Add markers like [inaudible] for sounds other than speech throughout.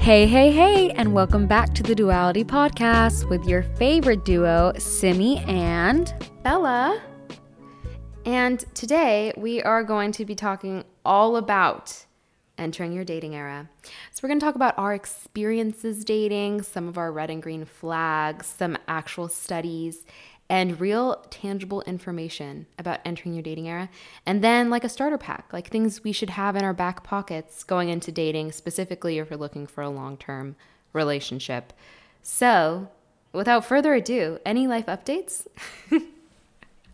Hey, hey, hey, and welcome back to the Duality Podcast with your favorite duo, Simi and Bella. And today we are going to be talking all about entering your dating era. So, we're going to talk about our experiences dating, some of our red and green flags, some actual studies, and real tangible information about entering your dating era. And then, like a starter pack, like things we should have in our back pockets going into dating, specifically if you're looking for a long term relationship. So, without further ado, any life updates? [laughs]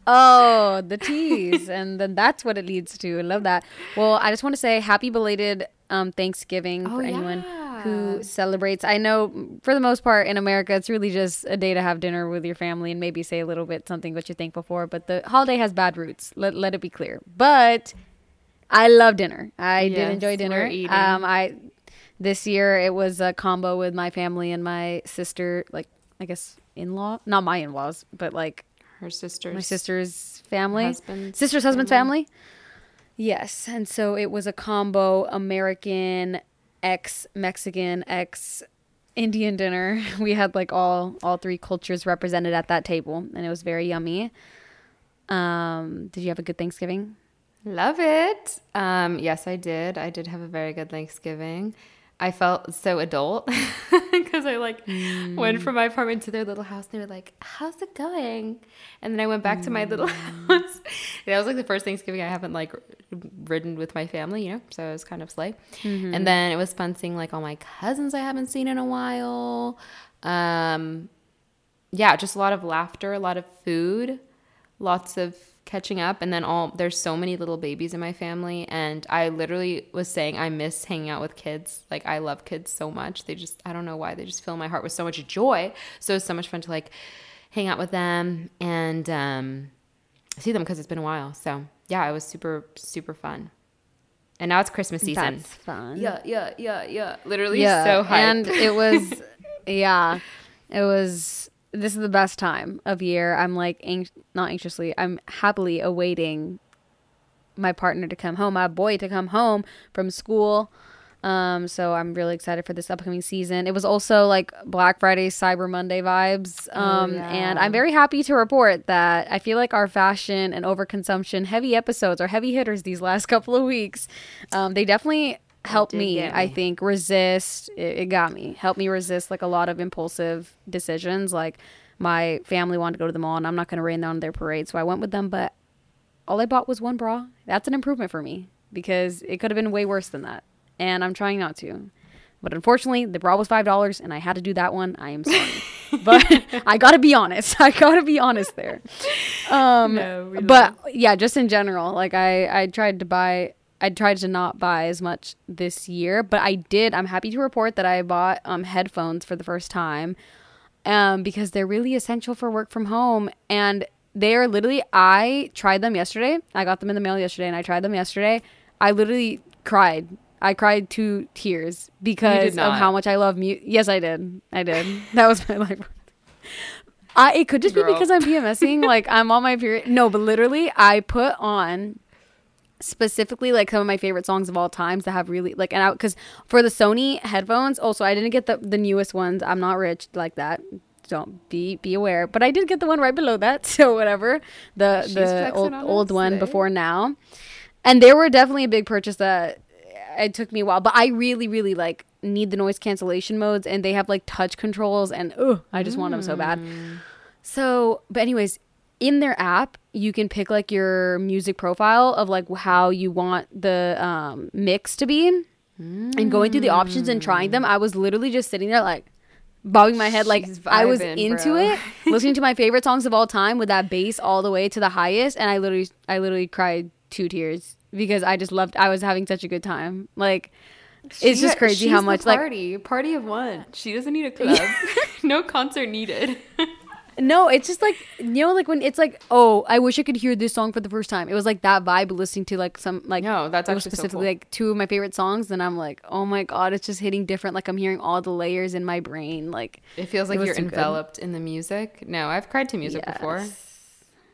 Oh, the tease. and then that's what it leads to. I love that. Well, I just want to say happy belated um, Thanksgiving Oh, for anyone yeah. Who celebrates. I know for the most part in America, it's really just a day to have dinner with your family and maybe say a little bit something what you're thankful for. But the holiday has bad roots. Let, let it be clear. But I love dinner. I did enjoy dinner. Um, I this year it was a combo with my family and my sister, like I guess in law, not my in laws, but like Her sister's. my sister's family, husband's sister's husband's family. Yes, and so it was a combo American, ex Mexican, ex Indian dinner. [laughs] We had like all all three cultures represented at that table, and it was very yummy. Um, did you have a good Thanksgiving? Love it. Um, yes, I did. I did have a very good Thanksgiving. I felt so adult [laughs] because I like went from my mm. apartment to their little house. And they were like, "How's it going?" And then I went back to my little mm. house. [laughs] that was like the first Thanksgiving I haven't like ridden with my family, you know. So it was kind of slay. And mm-hmm. then it was fun seeing like all my cousins I haven't seen in a while. Um, yeah, just a lot of laughter, a lot of food, lots of catching up and then all there's so many little babies in my family and I literally was saying I miss hanging out with kids. Like I love kids so much. They just I don't know why they just fill my heart with so much joy. So it's so much fun to like hang out with them and um see them because it's been a while. So yeah, it was super super fun. And now it's Christmas season. That's fun. yeah, yeah, yeah, yeah. Literally yeah, so hyped. and it was, [laughs] yeah, it was. This is the best time of year. I'm like, anx- not anxiously. I'm happily awaiting my partner to come home, my boy to come home from school. Um, so I'm really excited for this upcoming season. It was also like Black Friday, Cyber Monday vibes. Um, yeah. and I'm very happy to report that I feel like our fashion and overconsumption heavy episodes are heavy hitters these last [laughs] couple of weeks. Um, they definitely helped did me, I think, resist. It, it got me, helped me resist like a lot of impulsive decisions. Like my family wanted to go to the mall, and I'm not going to rain on their parade, so I went with them. But all I bought was one bra. That's an improvement for me because it could have been way worse than that. And I'm trying not to. But unfortunately, the bra was $5 and I had to do that one. I am sorry. [laughs] but [laughs] I got to be honest. [laughs] I got to be honest there. Um No, but yeah, just in general, like I I tried to buy I tried to not buy as much this year, but I did. I'm happy to report that I bought um headphones for the first time um, because they're really essential for work from home. And they are literally, I tried them yesterday. I got them in the mail yesterday and I tried them yesterday. I literally cried. I cried two tears because of how much I love music. Yes, I did. I did. [laughs] that was my life. I, it could just be because I'm [laughs] PMSing. like I'm on my period. No, but literally, I put on specifically like some of my favorite songs of all times that have really like and out because for the Sony headphones also I didn't get the the newest ones. I'm not rich like that. Don't be be aware. But I did get the one right below that [laughs] so whatever. The She's the old, old one today. before now. And they were definitely a big purchase that it took me a while. But I really really like need the noise cancellation modes and they have like touch controls and oh I just want them so bad. So, but anyways, in their app, you can pick like your music profile of like how you want the um, mix to be. And going through the options and trying them, I was literally just sitting there like bobbing my head like She's I was into bro. it, [laughs] listening to my favorite songs of all time with that bass all the way to the highest and I literally I literally cried two tears because I just loved I was having such a good time. Like it's just crazy how much like party party of one. She doesn't need a [laughs] club. [laughs] no concert needed. No, it's just like you know, like when it's like, oh, I wish I could hear this song for the first time. It was like that vibe listening to like some like No, that's it actually so specifically cool. like two of my favorite songs, and I'm like, oh my god, it's just hitting different. Like I'm hearing all the layers in my brain. Like It feels like was you're too good. enveloped in the music. No, I've cried to music before. yes.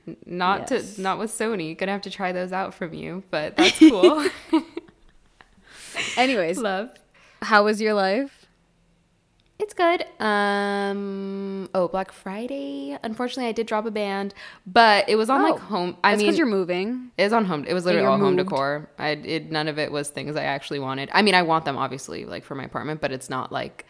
N- Not Yes. to not with Sony. Gonna have to try those out from you, but [laughs] that's cool. Anyways, [laughs] Love. how was your life? It's good. Um, oh, Black Friday. Unfortunately, I did drop a band, but it was on like Oh, home. I mean, you're moving. it was on home. It was literally all home decor. I it none of it was things I actually wanted. I mean, I want them obviously like for my apartment, but it's not like,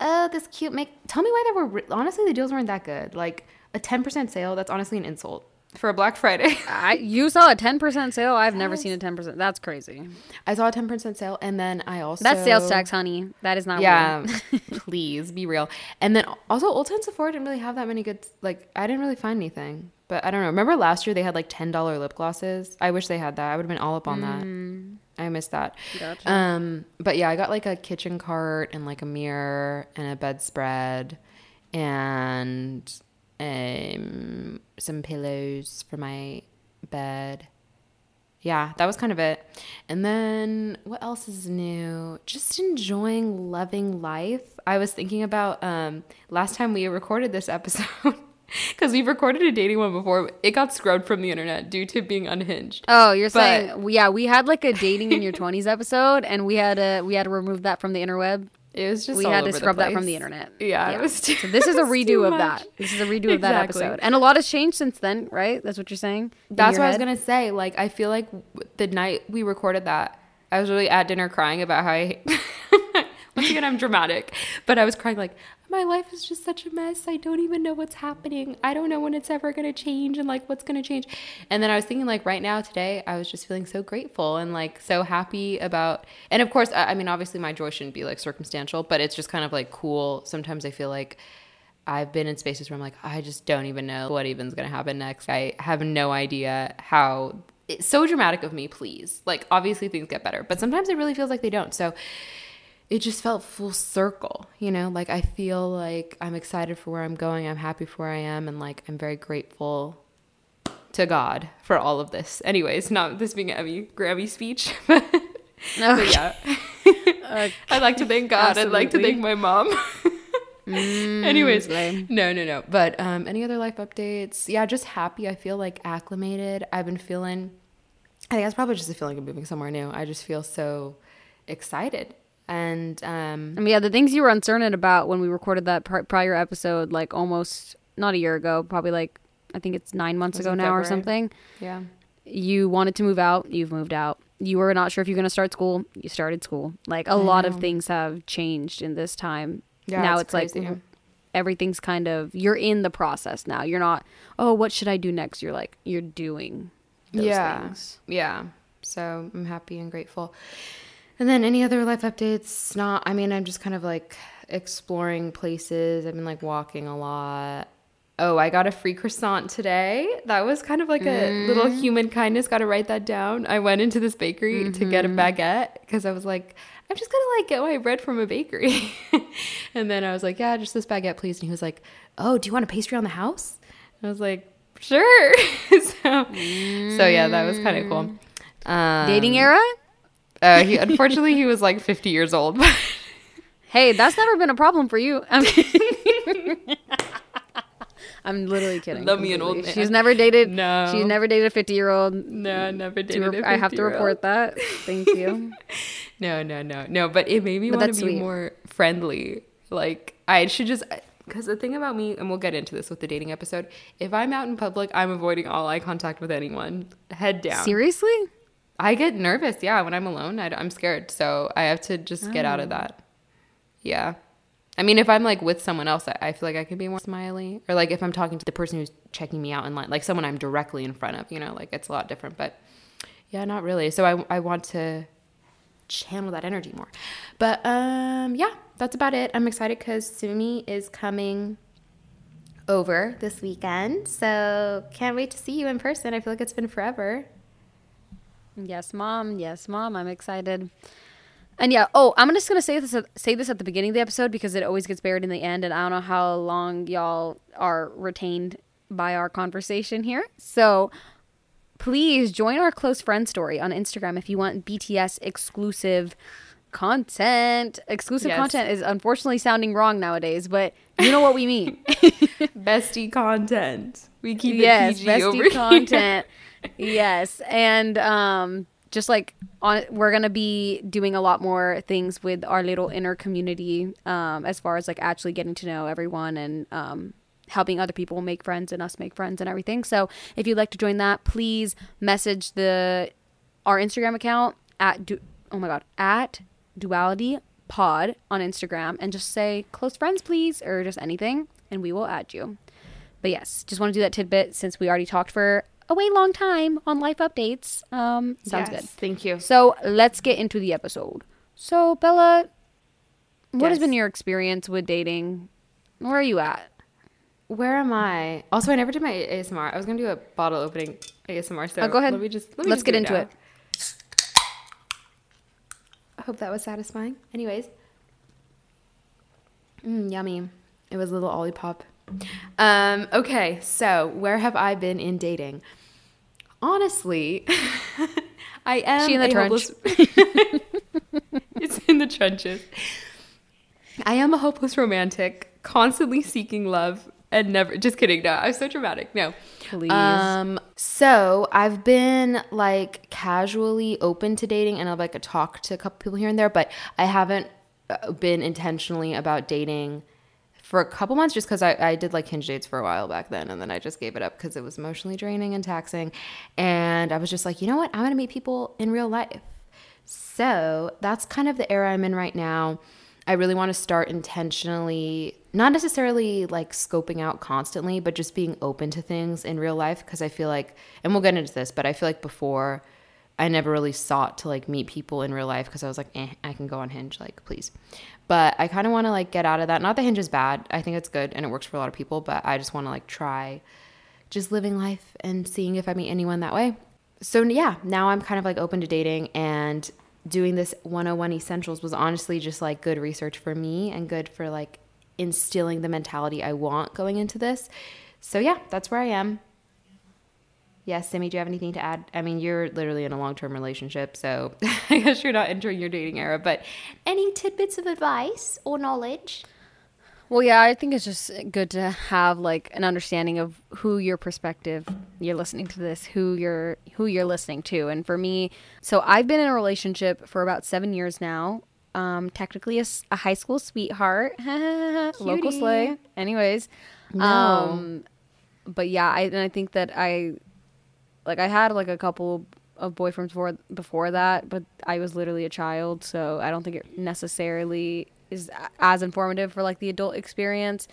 oh, this cute make. Tell me why they were. re- Honestly, the deals weren't that good. Like a ten percent sale. That's honestly an insult for a Black Friday. [laughs] I you saw a ten percent sale. I've never seen a ten percent. That's crazy. I saw a ten percent sale, and then I also That's sales tax, honey. That is not. Yeah, [laughs] please be real. And then also Old Town Sephora didn't really have that many good. Like I didn't really find anything. But I don't know. Remember last year they had like ten dollar lip glosses. I wish they had that. I would have been all up on that. I missed that. Gotcha. Um, but yeah, I got like a kitchen cart and like a mirror and a bedspread and um some pillows for my bed. Yeah, that was kind of it. And then what else is new? Just enjoying loving life. I was thinking about um last time we recorded this episode [laughs] because we've recorded a dating one before. It got scrubbed from the internet due to being unhinged. Oh, you're But- saying yeah? We had like a dating in your [laughs] twenties episode, and we had to we had to remove that from the interweb. It was just We had to scrub that from the internet. Yeah, it was too, So this is a [laughs] redo of much. that. This is a redo of that episode, and a lot has changed since then, right? That's what you're saying. That's what I was gonna say. Like, I feel like the night we recorded that, I was really at dinner crying about how I. [laughs] Once again, I'm dramatic, but I was crying like my life is just such a mess. I don't even know what's happening. I don't know when it's ever gonna change and like what's gonna change. And then I was thinking like right now today, I was just feeling so grateful and like so happy about. And of course, I, I mean, obviously, my joy shouldn't be like circumstantial, but it's just kind of like cool. Sometimes I feel like. I've been in spaces where I'm like, I just don't even know what even's gonna happen next. I have no idea how. It's so dramatic of me, please. Like, obviously things get better, but sometimes it really feels like they don't. So it just felt full circle, you know? Like, I feel like I'm excited for where I'm going. I'm happy for where I am, and like, I'm very grateful to God for all of this. Anyways, not this being an Emmy Grammy speech, [laughs] but, but yeah. [laughs] I'd like to thank God. I'd like to thank my mom. [laughs] Anyways, lame. no, no, no. But um, any other life updates? Yeah, just happy. I feel like acclimated. I've been feeling. I think that's probably just a feeling of moving somewhere new. I just feel so excited, and um, I mean, yeah, the things you were uncertain about when we recorded that pri- prior episode, like almost not a year ago, probably like I think it's nine months ago now or something. yeah, You wanted to move out, you've moved out. You were not sure if you're going to start school, you started school. Like a lot of things have changed in this time. Yeah, now it's it's, like everything's kind of you're in the process now. You're not, oh, what should I do next? You're like you're doing those yeah, things. yeah. So I'm happy and grateful. And then any other life updates? Not. I mean, I'm just kind of like exploring places. I've been like walking a lot. Oh, I got a free croissant today. That was kind of like a little mm. human kindness. Got to write that down. I went into this bakery to get a mm-hmm. baguette because I was like, I'm just gonna like get my bread from a bakery. [laughs] and then I was like, yeah, just this baguette, please. And he was like, oh, do you want a pastry on the house? I was like, sure. [laughs] so, so yeah, that was kind of cool. Mm. Um, Dating era? Uh, he unfortunately he was like 50 years old. [laughs] Hey, that's never been a problem for you. I'm, [laughs] I'm literally kidding. Love me an old man. She's never dated. No. she's never dated a 50 year old. no, never dated. I have to report that. Thank you. [laughs] No, no, no, no. But it made me want to be sweet. more friendly. Like I should just because the thing about me, and we'll get into this with the dating episode. If I'm out in public, I'm avoiding all eye contact with anyone. Head down. Seriously? I get nervous. Yeah, when I'm alone, I, am scared. So I have to just get Oh. out of that. Yeah. I mean, if I'm like with someone else, I, I feel like I can be more smiley. Or like if I'm talking to the person who's checking me out in line, like someone I'm directly in front of, you know, like it's a lot different. But yeah, not really. So I, I want to channel that energy more. But um, yeah, that's about it. I'm excited because Simi is coming over this weekend. So can't wait to see you in person. I feel like it's been forever. Yes, mom. Yes, mom. I'm excited. And yeah, oh, I'm just gonna say this say this at the beginning of the episode because it always gets buried in the end, and I don't know how long y'all are retained by our conversation here. So please join our close friend story on Instagram if you want BTS exclusive content. Exclusive Yes. content is unfortunately sounding wrong nowadays, but you know what we mean. [laughs] Bestie content. We keep yes, it PG over bestie here. Yes, and um, just like on we're gonna be doing a lot more things with our little inner community um, as far as like actually getting to know everyone and um, helping other people make friends and us make friends and everything. So if you'd like to join that please message the our instagram account at du- oh my god at duality pod on instagram and just say close friends please or just anything and we will add you. But yes just want to do that tidbit since we already talked for a way long time on life updates um sounds Yes, good Thank you. so let's get into the episode. So Bella, what has been your experience with dating? Where are you at? Where am I? Also, I never did my ASMR. I was gonna do a bottle opening ASMR. So Oh, go ahead. Let me just let me Let's just get into it. I hope that was satisfying. Anyways, mm, yummy. It was a little Olipop. Um, okay, so where have I been in dating? Honestly, [laughs] I am She in the hopeless- [laughs] it's in the trenches. I am a hopeless romantic, constantly seeking love and never just kidding. No, I'm so dramatic. No. Please. Um so I've been like casually open to dating and I've like talked to a couple people here and there, but I haven't uh, been intentionally about dating for a couple months just because I, I did like hinge dates for a while back then and then I just gave it up because it was emotionally draining and taxing. And I was just like, you know what? I'm gonna meet people in real life. So that's kind of the era I'm in right now. I really want to start intentionally, not necessarily like scoping out constantly, but just being open to things in real life. Cause I feel like, and we'll get into this, but I feel like before I never really sought to like meet people in real life because I was like, eh, I can go on Hinge, like, please. But I kind of want to like get out of that. Not that Hinge is bad. I think it's good and it works for a lot of people, but I just want to like try just living life and seeing if I meet anyone that way. So yeah, now I'm kind of like open to dating and doing this 101 essentials was honestly just like good research for me and good for like instilling the mentality I want going into this. So yeah, that's where I am. Yes, Simi, do you have anything to add? I mean, you're literally in a long-term relationship, so [laughs] I guess you're not entering your dating era, but any tidbits of advice or knowledge? well, yeah, I think it's just good to have like an understanding of who your perspective you're listening to this, who you're who you're listening to. And for me, so I've been in a relationship for about seven years now. Um, technically a high school sweetheart, [laughs] local slay. Anyways, No. um, but yeah, I and I think that I like I had like a couple of boyfriends before before that, but I was literally a child, so I don't think it necessarily is as informative for like the adult experience.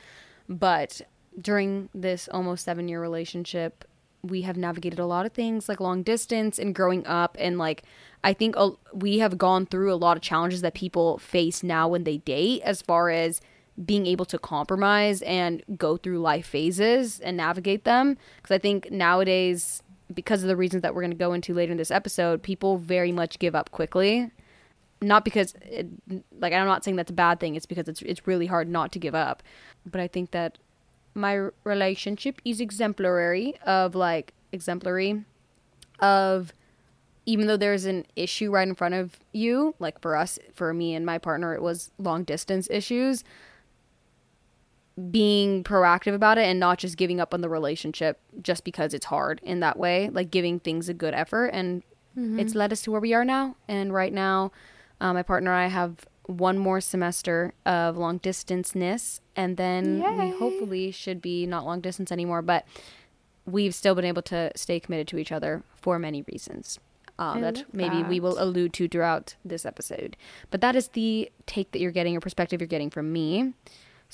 But during this almost seven year relationship, we have navigated a lot of things like long distance and growing up, and like I think we have gone through a lot of challenges that people face now when they date, as far as being able to compromise and go through life phases and navigate them. Because I think nowadays, because of the reasons that we're going to go into later in this episode, people very much give up quickly. Not because, it, like, I'm not saying that's a bad thing. It's because it's it's really hard not to give up. But I think that my relationship is exemplary of like exemplary of even though there's an issue right in front of you, like for us, for me and my partner, it was long distance issues. Being proactive about it and not just giving up on the relationship just because it's hard in that way, like giving things a good effort. And it's led us to where we are now. And right now, uh, my partner and I have one more semester of long distanceness, and then we hopefully should be not long distance anymore. But we've still been able to stay committed to each other for many reasons uh, that maybe we will allude to throughout this episode. But that is the take that you're getting or perspective you're getting from me.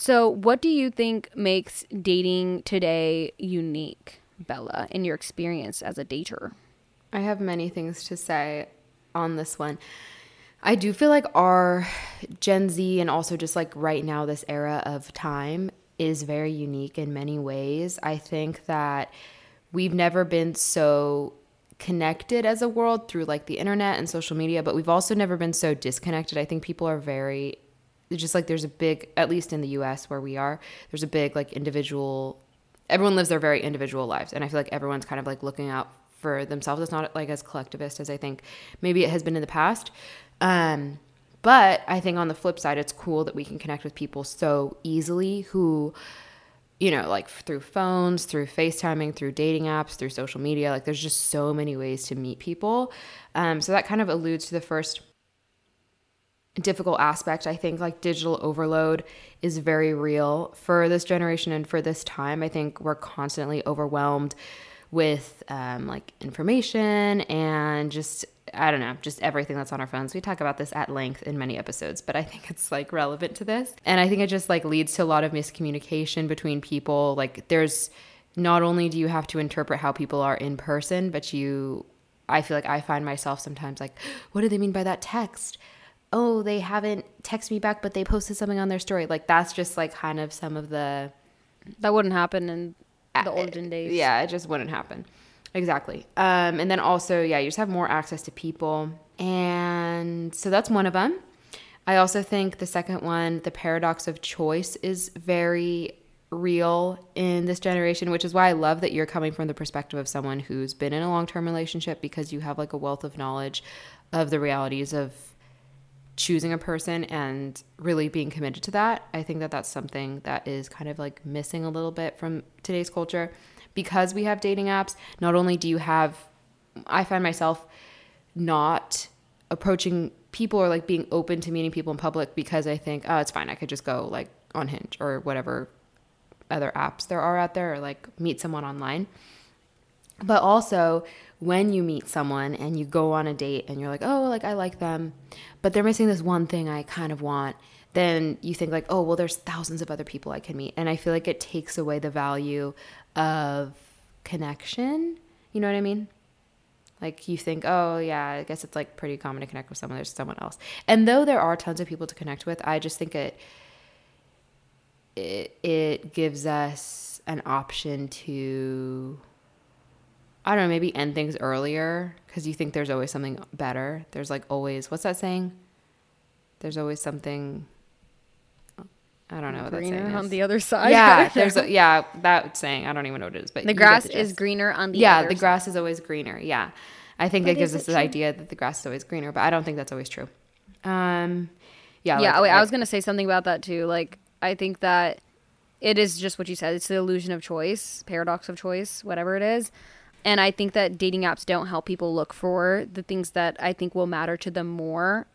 So, what do you think makes dating today unique, Bella, in your experience as a dater? I have many things to say on this one. I do feel like our Gen Z and also just like right now, this era of time is very unique in many ways. I think that we've never been so connected as a world through like the internet and social media, but we've also never been so disconnected. I think people are very just like there's a big at least in the US where we are, there's a big like individual everyone lives their very individual lives and I feel like everyone's kind of like looking out for themselves. It's not like as collectivist as I think maybe it has been in the past. Um but I think on the flip side, it's cool that we can connect with people so easily who you know, like through phones, through FaceTiming, through dating apps, through social media. Like there's just so many ways to meet people. Um, so that kind of alludes to the first difficult aspect. I think like digital overload is very real for this generation and for this time. I think we're constantly overwhelmed with um, like information and just I don't know, just everything that's on our phones. We talk about this at length in many episodes, but I think it's like relevant to this. And I think it just like leads to a lot of miscommunication between people. Like there's not only do you have to interpret how people are in person, but you I feel like I find myself sometimes like, what do they mean by that text? Oh, they haven't texted me back, but they posted something on their story. Like that's just like kind of some of the that wouldn't happen in the olden days. Yeah, it just wouldn't happen. Exactly. Um, and then also, yeah, you just have more access to people. And so that's one of them. I also think the second one, the paradox of choice, is very real in this generation, which is why I love that you're coming from the perspective of someone who's been in a long term relationship because you have like a wealth of knowledge of the realities of choosing a person and really being committed to that. I think that that's something that is kind of like missing a little bit from today's culture because we have dating apps, not only do you have, I find myself not approaching people or like being open to meeting people in public because I think, oh, it's fine. I could just go like on Hinge or whatever other apps there are out there or like meet someone online. But also, when you meet someone and you go on a date and you're like, oh, like I like them, but they're missing this one thing I kind of want, then you think like, oh, well, there's thousands of other people I can meet. And I feel like it takes away the value of connection. You know what I mean? Like you think, oh yeah, I guess it's like pretty common to connect with someone. There's someone else, and though there are tons of people to connect with, I just think it it it gives us an option to I don't know, maybe end things earlier because you think there's always something better. There's like always what's that saying? There's always something I don't know what greener that's on the other side. Yeah, [laughs] there's a, yeah that saying. I don't even know what it is, but the grass the is greener on the other side. yeah the grass is always greener. Yeah, I think but that gives us the idea that the grass is always greener, but I don't think that's always true. Um, yeah, yeah. Like, wait, like, I was gonna say something about that too. Like, I think that it is just what you said. It's the illusion of choice, paradox of choice, whatever it is. And I think that dating apps don't help people look for the things that I think will matter to them more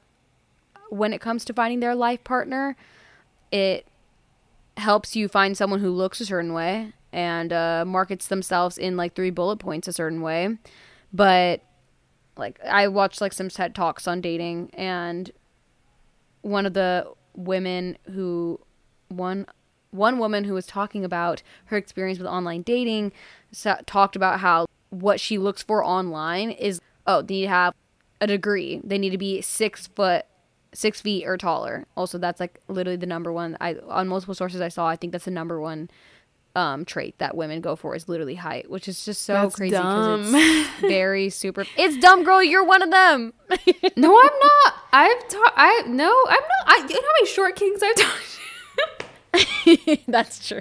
when it comes to finding their life partner it helps you find someone who looks a certain way and uh, markets themselves in like three bullet points a certain way. But like I watched like some TED talks on dating, and one of the women who one one woman who was talking about her experience with online dating talked about how what she looks for online is oh they need to have a degree they need to be six foot six feet or taller. Also, that's like literally the number one. I on multiple sources I saw. I think that's the number one um, trait that women go for is literally height, which is just so that's crazy because it's [laughs] very super. It's dumb, girl. You're one of them. [laughs] no, I'm not. I've talked. I no, I'm not. I you know how many short kings I've talked. [laughs] that's true.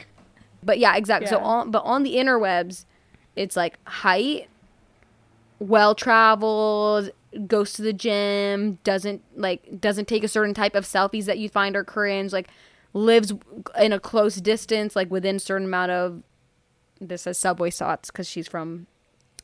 But yeah, exactly. Yeah. So on but on the interwebs, it's like height, well traveled, goes to the gym, doesn't like doesn't take a certain type of selfies that you find are cringe, like lives in a close distance, like within a certain amount of this says subway stops because she's from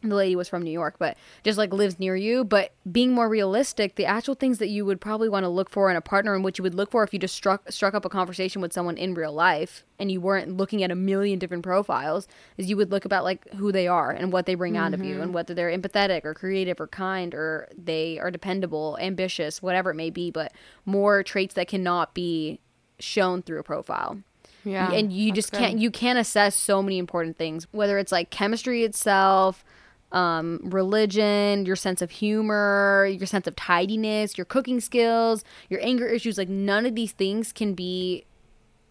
the lady was from New York, but just like lives near you. But being more realistic, the actual things that you would probably want to look for in a partner and what you would look for if you just struck struck up a conversation with someone in real life and you weren't looking at a million different profiles, is you would look about like who they are and what they bring mm-hmm. out of you and mm-hmm. whether they're empathetic or creative or kind or they are dependable, ambitious, whatever it may be, but more traits that cannot be shown through a profile. Yeah. And you just good. can't you can't assess so many important things, whether it's like chemistry itself, um, religion, your sense of humor, your sense of tidiness, your cooking skills, your anger issues. Like, none of these things can be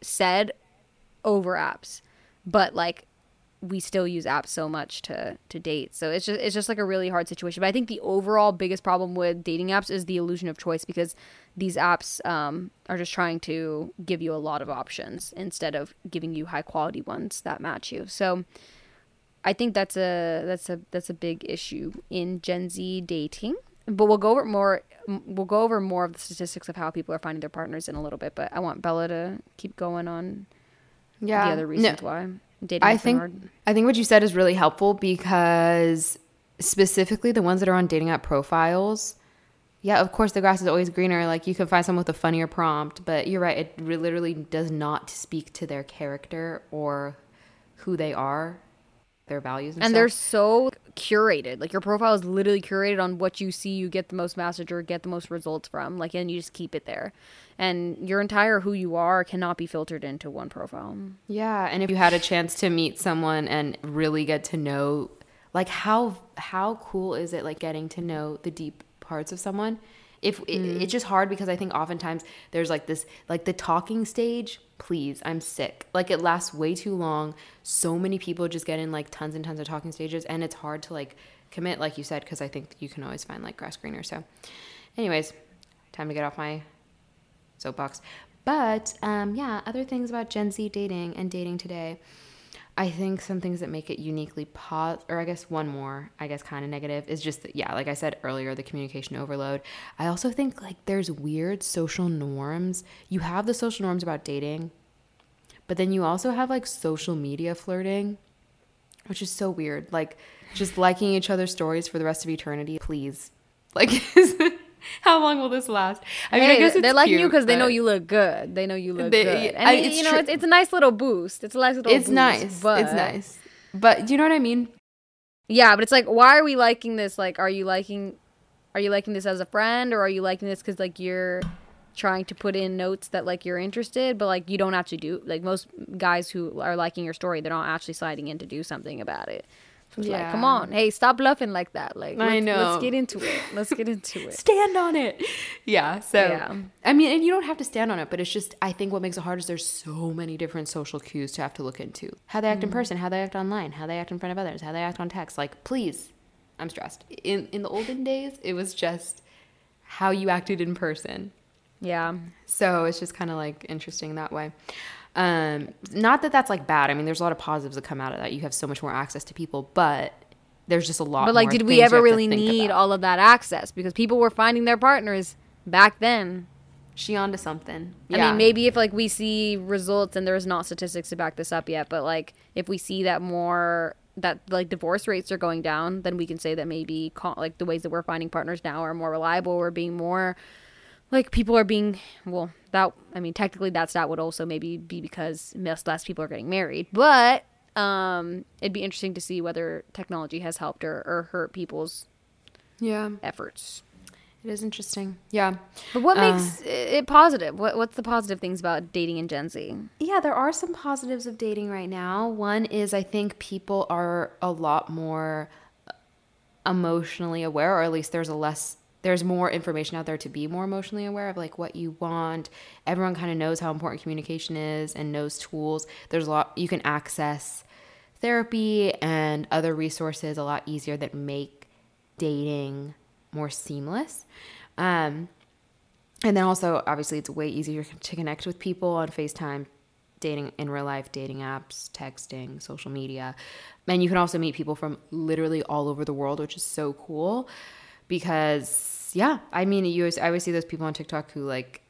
said over apps. But, like, we still use apps so much to to date. So it's just it's just like a really hard situation. But I think the overall biggest problem with dating apps is the illusion of choice because these apps um, are just trying to give you a lot of options instead of giving you high quality ones that match you. So I think that's a that's a that's a big issue in Gen Z dating. But we'll go over more. We'll go over more of the statistics of how people are finding their partners in a little bit. But I want Bella to keep going on Yeah. the other No, reasons why dating. I think hard. I think what you said is really helpful because specifically the ones that are on dating app profiles. Yeah, of course the grass is always greener. Like you can find someone with a funnier prompt, but you're right. It literally does not speak to their character or who they are, their values, and, and they're so curated. Like your profile is literally curated on what you see, you get the most message or get the most results from. Like, and you just keep it there. And your entire who you are cannot be filtered into one profile. Yeah, and if you had a chance to meet someone and really get to know like how how cool is it like getting to know the deep parts of someone? If it, it's just hard because I think oftentimes there's like this like the talking stage, please, I'm sick. Like it lasts way too long. So many people just get in like tons and tons of talking stages and it's hard to like commit like you said because I think you can always find like grass greener. So anyways, time to get off my soapbox. But um, yeah, other things about Gen Z dating and dating today. I think some things that make it uniquely pos or I guess one more, I guess kind of negative is just that, yeah, like I said earlier, the communication overload. I also think like there's weird social norms. You have the social norms about dating, but then you also have like social media flirting, which is so weird. Like just liking each other's stories for the rest of eternity, please. Like [laughs] [laughs] how long will this last? I mean, Hey, it's they're liking you because they know you look good. They know you look They- good. And I- it's you know, true. it's, it's a nice little boost. It's a nice little. It's boost, nice. But it's nice. But do you know what I mean? Yeah, but it's like, why are we liking this? Like, are you liking, are you liking this as a friend, or are you liking this because like you're trying to put in notes that like you're interested, but like you don't actually do. Like most guys who are liking your story, they're not actually sliding in to do something about it. It's like, come on, hey, stop bluffing like that. Like, I let's, know. Let's get into it. Let's get into [laughs] it. Stand on it. Yeah. So Yeah. I mean, and you don't have to stand on it, but it's just I think what makes it hard is there's so many different social cues to have to look into. How they act in mm. person, how they act online, how they act in front of others, how they act on text. Like, please, I'm stressed. In in the olden days, it was just how you acted in person. Yeah. So it's just kind of like interesting that way. Um, not that that's like bad. I mean, there's a lot of positives that come out of that. You have so much more access to people, but there's just a lot. But like, more did we ever really need about. all of that access? Because people were finding their partners back then. She onto something. I mean, maybe if like we see results and there's not statistics to back this up yet, but like if we see that more that like divorce rates are going down, then we can say that maybe like the ways that we're finding partners now are more reliable. We're being more like people are being well. That I mean, technically that's that stat would also maybe be because less less people are getting married, but um, it'd be interesting to see whether technology has helped or, or hurt people's yeah, efforts. it is interesting. Yeah, But what Uh, makes it positive? What what's the positive things about dating in Gen Z? yeah. There are some positives of dating right now. One is I think people are a lot more emotionally aware, or at least there's a less there's more information out there to be more emotionally aware of like what you want. Everyone kind of knows how important communication is and knows tools. There's a lot you can access therapy and other resources a lot easier that make dating more seamless. Um, and then also, obviously, it's way easier to connect with people on FaceTime, dating in real life, dating apps, texting, social media. And you can also meet people from literally all over the world, which is so cool because, yeah, I mean, you always, I always see those people on TikTok who, like,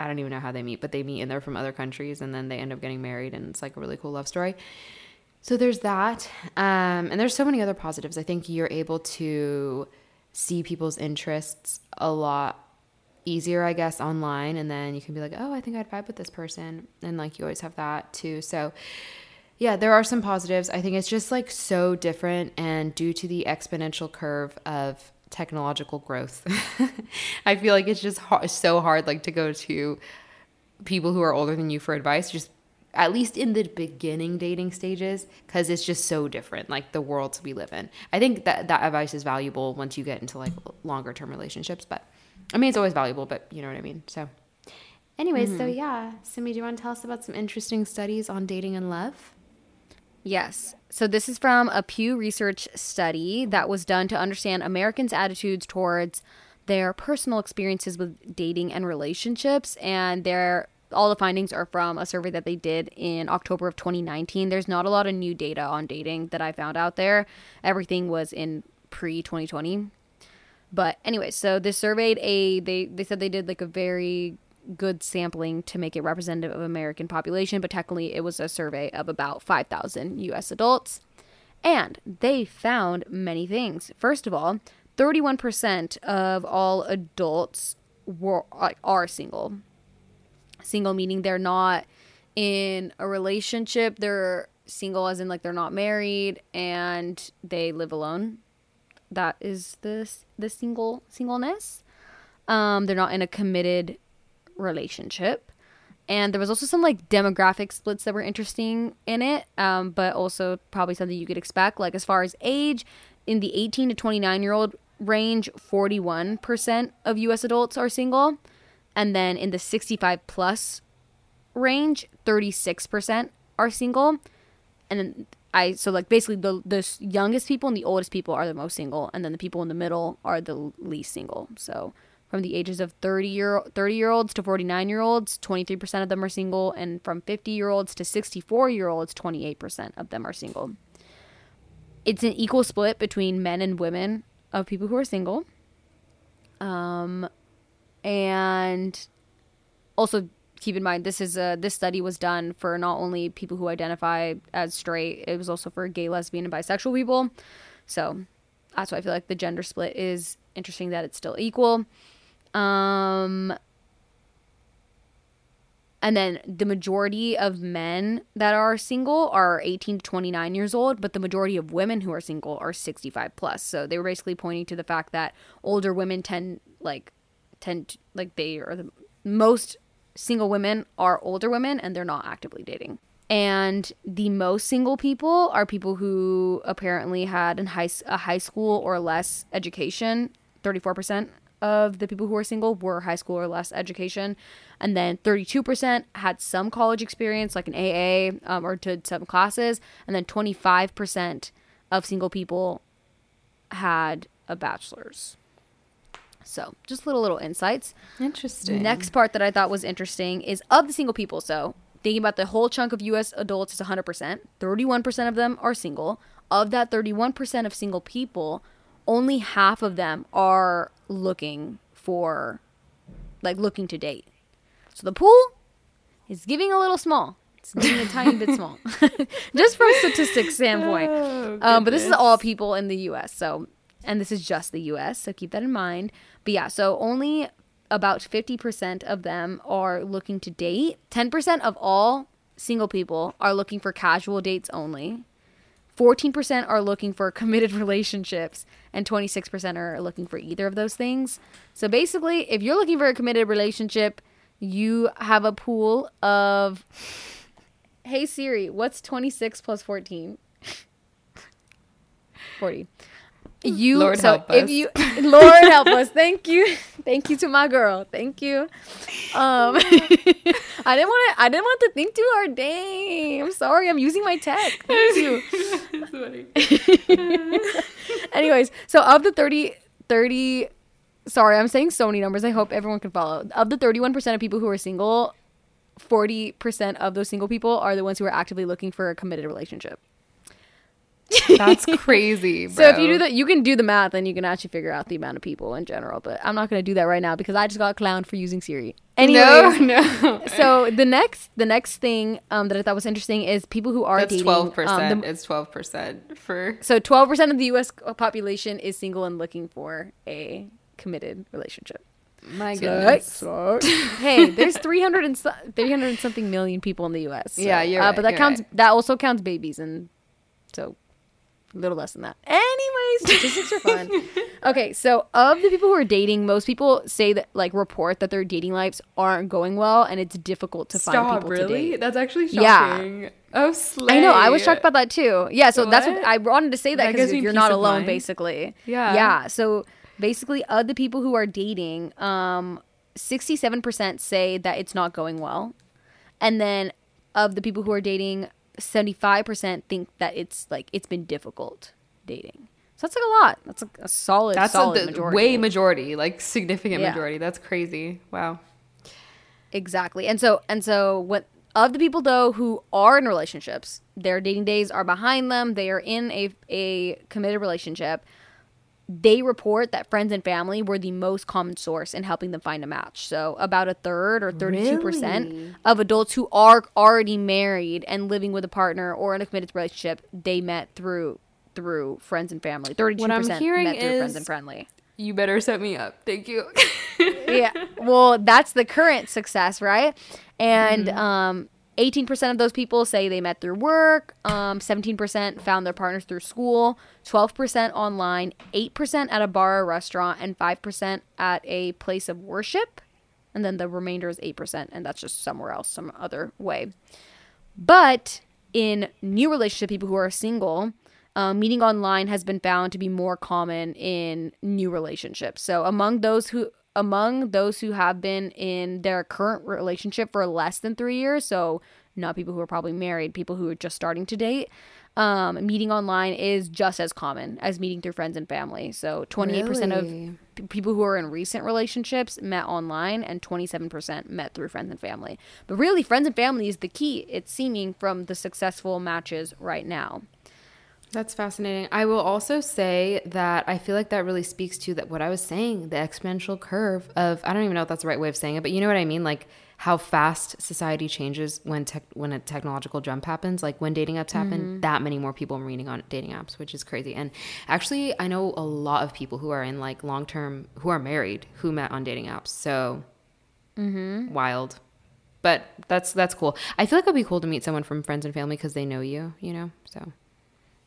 I don't even know how they meet, but they meet and they're from other countries and then they end up getting married and it's like a really cool love story. So there's that. Um, and there's so many other positives. I think you're able to see people's interests a lot easier, I guess, online. And then you can be like, oh, I think I'd vibe with this person. And like you always have that too. So yeah, there are some positives. I think it's just like so different. And due to the exponential curve of technological growth, [laughs] I feel like it's just hard, so hard like to go to people who are older than you for advice just at least in the beginning dating stages because it's just so different like the worlds we live in. I think that that advice is valuable once you get into like longer term relationships but i mean it's always valuable but you know what i mean so. Anyways so mm-hmm. yeah simi do you want to tell us about some interesting studies on dating and love Yes. So this is from a Pew Research study that was done to understand Americans' attitudes towards their personal experiences with dating and relationships and their all the findings are from a survey that they did in October of 2019. There's not a lot of new data on dating that I found out there. Everything was in pre 2020. But anyway, so this surveyed a they they said they did like a very good sampling to make it representative of American population, but technically it was a survey of about 5,000 US adults. And they found many things. First of all, 31% of all adults were are single. Single meaning they're not in a relationship, they're single as in like they're not married and they live alone. That is this the single singleness. Um, they're not in a committed relationship. And there was also some like demographic splits that were interesting in it, um, but also probably something you could expect. Like as far as age, in the 18 to 29 year old range, 41% of US adults are single. And then in the 65 plus range, 36% are single. And then I so like basically the the youngest people and the oldest people are the most single, and then the people in the middle are the least single. So from the ages of 30 year 30 year olds to 49 year olds 23% of them are single and from 50 year olds to 64 year olds 28% of them are single. It's an equal split between men and women of people who are single. Um and also keep in mind this is a this study was done for not only people who identify as straight it was also for gay lesbian and bisexual people. So that's why i feel like the gender split is interesting that it's still equal um, and then the majority of men that are single are 18 to 29 years old, but the majority of women who are single are 65 plus. So they were basically pointing to the fact that older women tend like tend to, like they are the most single women are older women and they're not actively dating. And the most single people are people who apparently had high, a high school or less education, 34% of the people who were single were high school or less education. And then 32% had some college experience, like an AA um, or did some classes. And then 25% of single people had a bachelor's. So just little, little insights. Interesting. Next part that I thought was interesting is of the single people. So thinking about the whole chunk of US adults is 100%. 31% of them are single. Of that 31% of single people, only half of them are looking for like looking to date. So the pool is giving a little small. It's giving a tiny bit small. [laughs] just from a statistics standpoint. [laughs] Oh, um, but this is all people in the US. So and this is just the US, so keep that in mind. But yeah, so only about 50% of them are looking to date. 10% of all single people are looking for casual dates only. 14% are looking for committed [laughs] relationships and 26% are looking for either of those things. So basically, if you're looking for a committed relationship, you have a pool of Hey Siri, what's 26 plus 14? [laughs] 40 you Lord so help if us. you [laughs] Lord help us. Thank you. Thank you to my girl. Thank you. Um [laughs] I didn't want to I didn't want to think too hard. Dang. I'm sorry. I'm using my tech. Thank you. [laughs] Anyways, so of the 30 30 sorry, I'm saying so many numbers. I hope everyone can follow. Of the 31% of people who are single, 40% of those single people are the ones who are actively looking for a committed relationship. That's [laughs] crazy. Bro. So if you do that, you can do the math and you can actually figure out the amount of people in general. But I'm not going to do that right now because I just got clowned for using Siri. Anyways, no, [laughs] no. so the next, the next thing um, that I thought was interesting is people who are That's dating. Twelve um, percent. it's twelve percent for. So twelve percent of the U.S. population is single and looking for a committed relationship. My goodness. So, hey, there's [laughs] 300 and, 300 and something million people in the U.S. So, yeah, you're uh, right, But that counts. Right. That also counts babies, and so a little less than that. Anyways, statistics are fun. [laughs] Okay, so of the people who are dating, most people say that like report that their dating lives aren't going well and it's difficult to Stop, find people really? to date. That's actually shocking. Yeah. Oh, slay. I know. I was shocked about that too. Yeah, so what? that's what I wanted to say that because you're not alone, basically. Yeah. Yeah. So basically, of the people who are dating, um, 67% say that it's not going well, and then of the people who are dating, 75% think that it's like it's been difficult dating. So that's like a lot. That's a, a solid, that's solid a, majority. way majority, like significant yeah. majority. That's crazy. Wow. Exactly. And so and so what of the people though who are in relationships, their dating days are behind them. They are in a a committed relationship. They report that friends and family were the most common source in helping them find a match. So, about a third or 32% Really? of adults who are already married and living with a partner or in a committed relationship, they met through through friends and family. 32% What I'm hearing met through friends and friendly. You better set me up. Thank you. yeah. Well, that's the current success, right? And Mm-hmm. um 18% of those people say they met through work. Um, 17% found their partners through school. 12% online. 8% at a bar or restaurant. And 5% at a place of worship. And then the remainder is 8%. And that's just somewhere else, some other way. But in new relationship people who are single, um, meeting online has been found to be more common in new relationships. So among those who among those who have been in their current relationship for less than three years, so not people who are probably married, people who are just starting to date, um, meeting online is just as common as meeting through friends and family. So 28% Really? of p- people who are in recent relationships met online and 27% met through friends and family. But really, friends and family is the key, it's seeming from the successful matches right now. That's fascinating. I will also say that I feel like that really speaks to that what I was saying, the exponential curve of I don't even know if that's the right way of saying it, but you know what I mean, like how fast society changes when tech, when a technological jump happens. Like when dating apps happen, mm-hmm. that many more people are meeting on dating apps, which is crazy. And actually, I know a lot of people who are in like long term who are married who met on dating apps. So mm-hmm. wild. But that's that's cool. I feel like it'd be cool to meet someone from friends and family because they know you, you know. So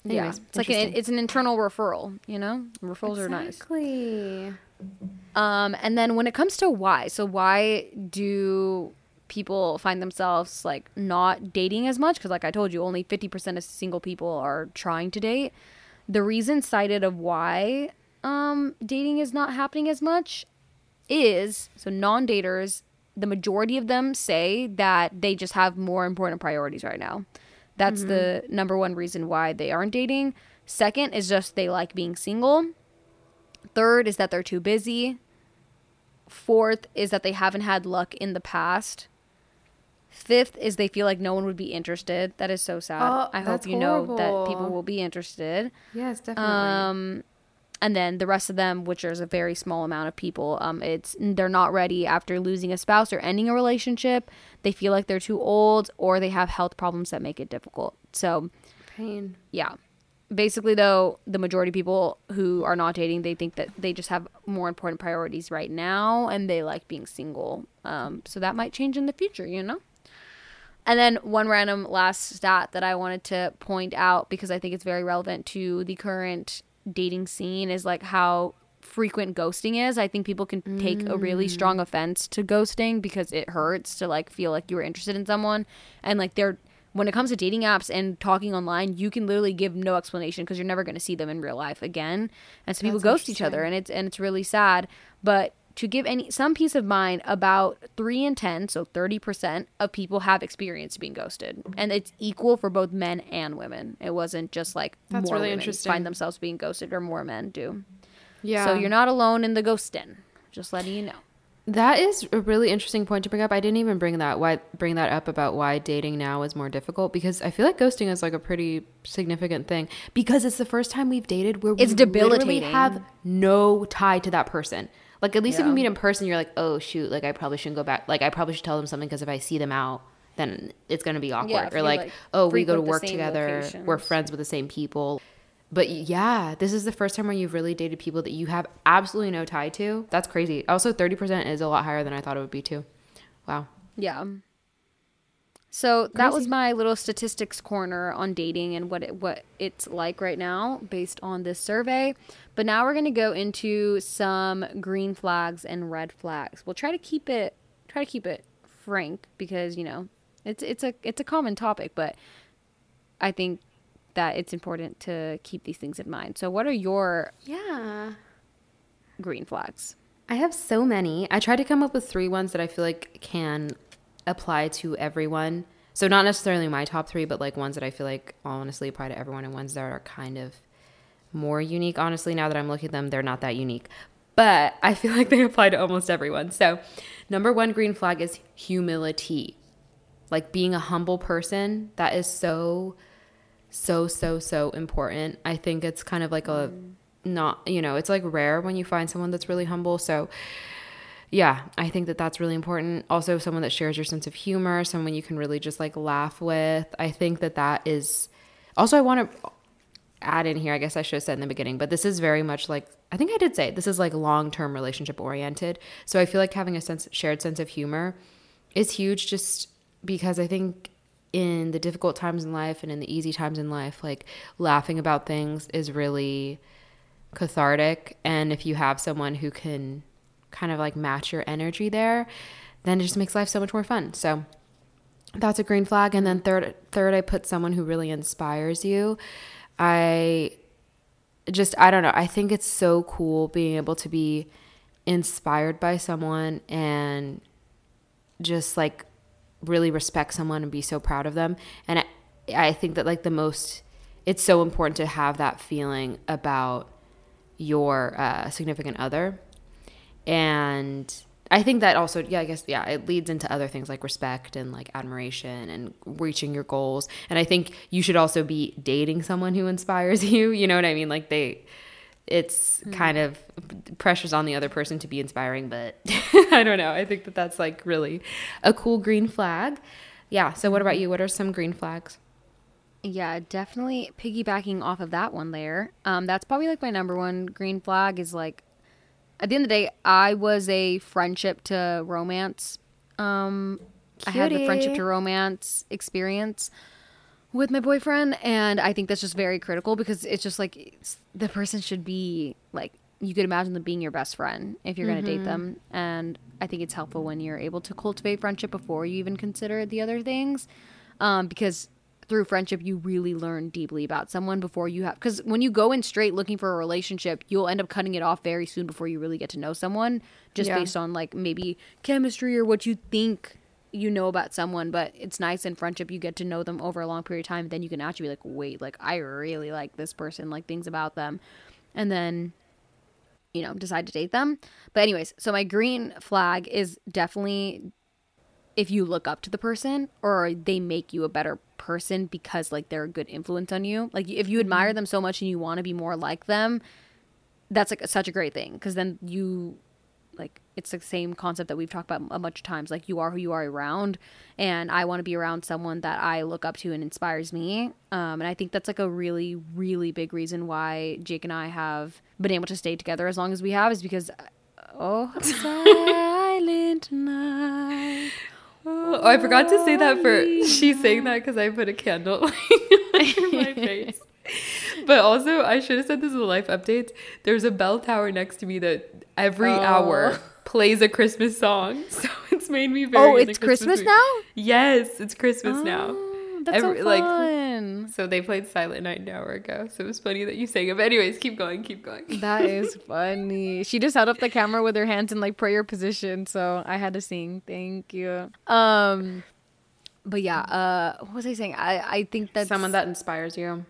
yeah, it's like an, it's an internal referral, you know? Referrals are nice. Exactly. Um, and then when it comes to why, so why do people find themselves like not dating as much? Because like I told you, only fifty percent of single people are trying to date. The reason cited of why um, dating is not happening as much is so non-daters. The majority of them say that they just have more important priorities right now. That's the number one reason why they aren't dating. Second is just they like being single. Third is that they're too busy. Fourth is that they haven't had luck in the past. Fifth is they feel like no one would be interested. That is so sad. Oh, I hope you know that people will be interested. Yes, definitely. Um, and then the rest of them, which is a very small amount of people, um, it's they're not ready after losing a spouse or ending a relationship. They feel like they're too old, or they have health problems that make it difficult. So Pain. yeah basically though the majority of people who are not dating they think that they just have more important priorities right now and they like being single um, so that might change in the future you know and then one random last stat that i wanted to point out because i think it's very relevant to the current dating scene is like how frequent ghosting is i think people can take a really strong mm. offense to ghosting because it hurts to like feel like you were interested in someone and like they're when it comes to dating apps and talking online, you can literally give no explanation because you're never going to see them in real life again. And so people ghost each other, and it's and it's really sad. But to give any some peace of mind, about three in ten, so thirty percent of people have experienced being ghosted, and it's equal for both men and women. It wasn't just like That's more really women interesting. find themselves being ghosted or more men do. Yeah. So you're not alone in the ghosting. Just letting you know. That is a really interesting point to bring up. I didn't even bring that why bring that up about why dating now is more difficult because I feel like ghosting is like a pretty significant thing because it's the first time we've dated where we It's literally debilitating. have no tie to that person. Like at least if you meet in person, you're like, oh shoot, like I probably shouldn't go back. Like I probably should tell them something because if I see them out, then it's gonna be awkward. if or like, like, oh, we go to work together, we're friends with the same people. But yeah, this is the first time where you've really dated people that you have absolutely no tie to. That's crazy. Also, 30% is a lot higher than I thought it would be too. Wow. Yeah. So that was my little statistics corner on dating and what it, what it's like right now based on this survey. But now we're going to go into some green flags and red flags. We'll try to keep it try to keep it frank because, you know, it's it's a it's a common topic, but I think that it's important to keep these things in mind. So what are your Yeah. green flags? I have so many. I tried to come up with three ones that I feel like can apply to everyone. So not necessarily my top three, but like ones that I feel like honestly apply to everyone and ones that are kind of more unique. Honestly, now that I'm looking at them, they're not that unique. But [laughs] I feel like they apply to almost everyone. So number one green flag is humility. Like being a humble person, that is so so so so important. I think it's kind of like a mm. not, you know, it's like rare when you find someone that's really humble. So, yeah, I think that that's really important. Also, someone that shares your sense of humor, someone you can really just like laugh with. I think that that is also, I want to add in here, I guess I should have said in the beginning, but this is very much like, I think I did say this is like long term relationship oriented. So I feel like having a sense, shared sense of humor is huge just because I think in the difficult times in life and in the easy times in life, like laughing about things is really cathartic. And if you have someone who can kind of like match your energy there, then it just makes life so much more fun. So that's a green flag. And then third, third, I put someone who really inspires you. I just, I don't know. I think it's so cool being able to be inspired by someone and just like really respect someone and be so proud of them. And I, I think that like the most, it's so important to have that feeling about your uh, significant other. And I think that also, yeah, I guess, yeah, it leads into other things like respect and like admiration and reaching your goals. And I think you should also be dating someone who inspires [laughs] you. You know what I mean? Like they, it's mm-hmm. kind of pressures on the other person to be inspiring, but [laughs] I don't know. I think that that's like really a cool green flag. Yeah. So, what about you? What are some green flags? Yeah, definitely piggybacking off of that one there. Um, that's probably like my number one green flag is like at the end of the day, I was a friendship to romance. Um, I had the friendship to romance experience with my boyfriend, and I think that's just very critical because it's just like it's, the person should be like you could imagine them being your best friend if you're going to mm-hmm. date them, and I think it's helpful when you're able to cultivate friendship before you even consider the other things, um, because through friendship you really learn deeply about someone before you have because when you go in straight looking for a relationship you'll end up cutting it off very soon before you really get to know someone just yeah. based on like maybe chemistry or what you think you know about someone but it's nice in friendship you get to know them over a long period of time then you can actually be like wait like i really like this person like things about them and then you know decide to date them but anyways so my green flag is definitely if you look up to the person or they make you a better person because like they're a good influence on you. Like if you admire mm-hmm. them so much and you want to be more like them, that's like such a great thing because then you like it's the same concept that we've talked about a bunch of times like you are who you are around and i want to be around someone that i look up to and inspires me um, and i think that's like a really really big reason why jake and i have been able to stay together as long as we have is because oh [laughs] silent night Oh, I forgot to say that for she's saying that because I put a candle [laughs] under my [laughs] face. But also, I should have said this in the life updates. There's a bell tower next to me that every oh. hour [laughs] plays a Christmas song. So it's made me oh, very. Oh, it's Christmas, Christmas now. Yes, it's Christmas oh. now. That's Every, so fun. Like, so they played Silent Night an hour ago. So it was funny that you sang it. But anyways, keep going, keep going. That is [laughs] funny. She just held up the camera with her hands in like prayer position. So I had to sing. Thank you. Um, but yeah. Uh, what was I saying? I I think that someone that inspires you.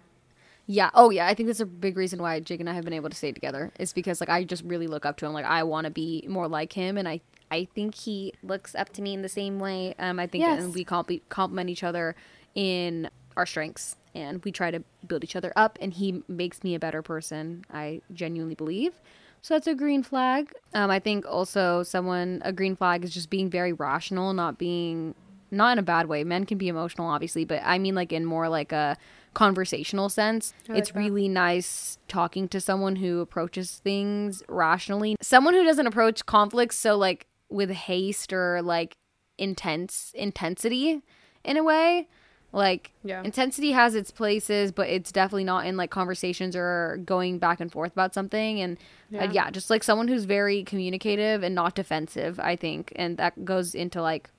Yeah. Oh, yeah. I think that's a big reason why Jake and I have been able to stay together. Is because like I just really look up to him. Like I want to be more like him, and I I think he looks up to me in the same way. Um, I think yes. and we complement each other in our strengths and we try to build each other up and he makes me a better person i genuinely believe. So that's a green flag. Um, i think also someone a green flag is just being very rational not being not in a bad way. Men can be emotional obviously but i mean like in more like a conversational sense. Like it's that. really nice talking to someone who approaches things rationally. Someone who doesn't approach conflicts so like with haste or like intense intensity in a way like yeah. intensity has its places, but it's definitely not in like conversations or going back and forth about something. And yeah. Uh, yeah, just like someone who's very communicative and not defensive, I think, and that goes into like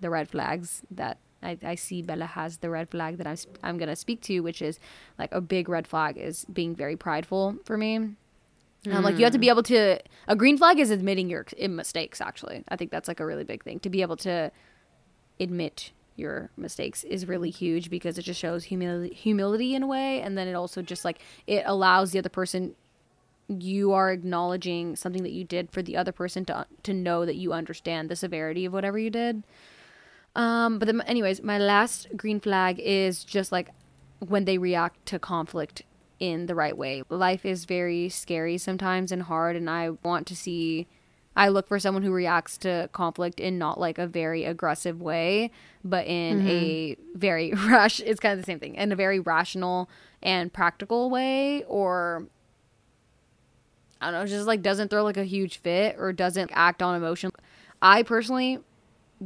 the red flags that I, I see Bella has the red flag that I'm I'm gonna speak to, which is like a big red flag is being very prideful for me. Mm. Um, like you have to be able to. A green flag is admitting your mistakes. Actually, I think that's like a really big thing to be able to admit your mistakes is really huge because it just shows humility humility in a way and then it also just like it allows the other person you are acknowledging something that you did for the other person to to know that you understand the severity of whatever you did um but then anyways my last green flag is just like when they react to conflict in the right way. Life is very scary sometimes and hard, and I want to see. I look for someone who reacts to conflict in not like a very aggressive way, but in a mm-hmm. very [laughs] rash. It's kind of the same thing in a very rational and practical way, or I don't know, just like doesn't throw like a huge fit or doesn't act on emotion. I personally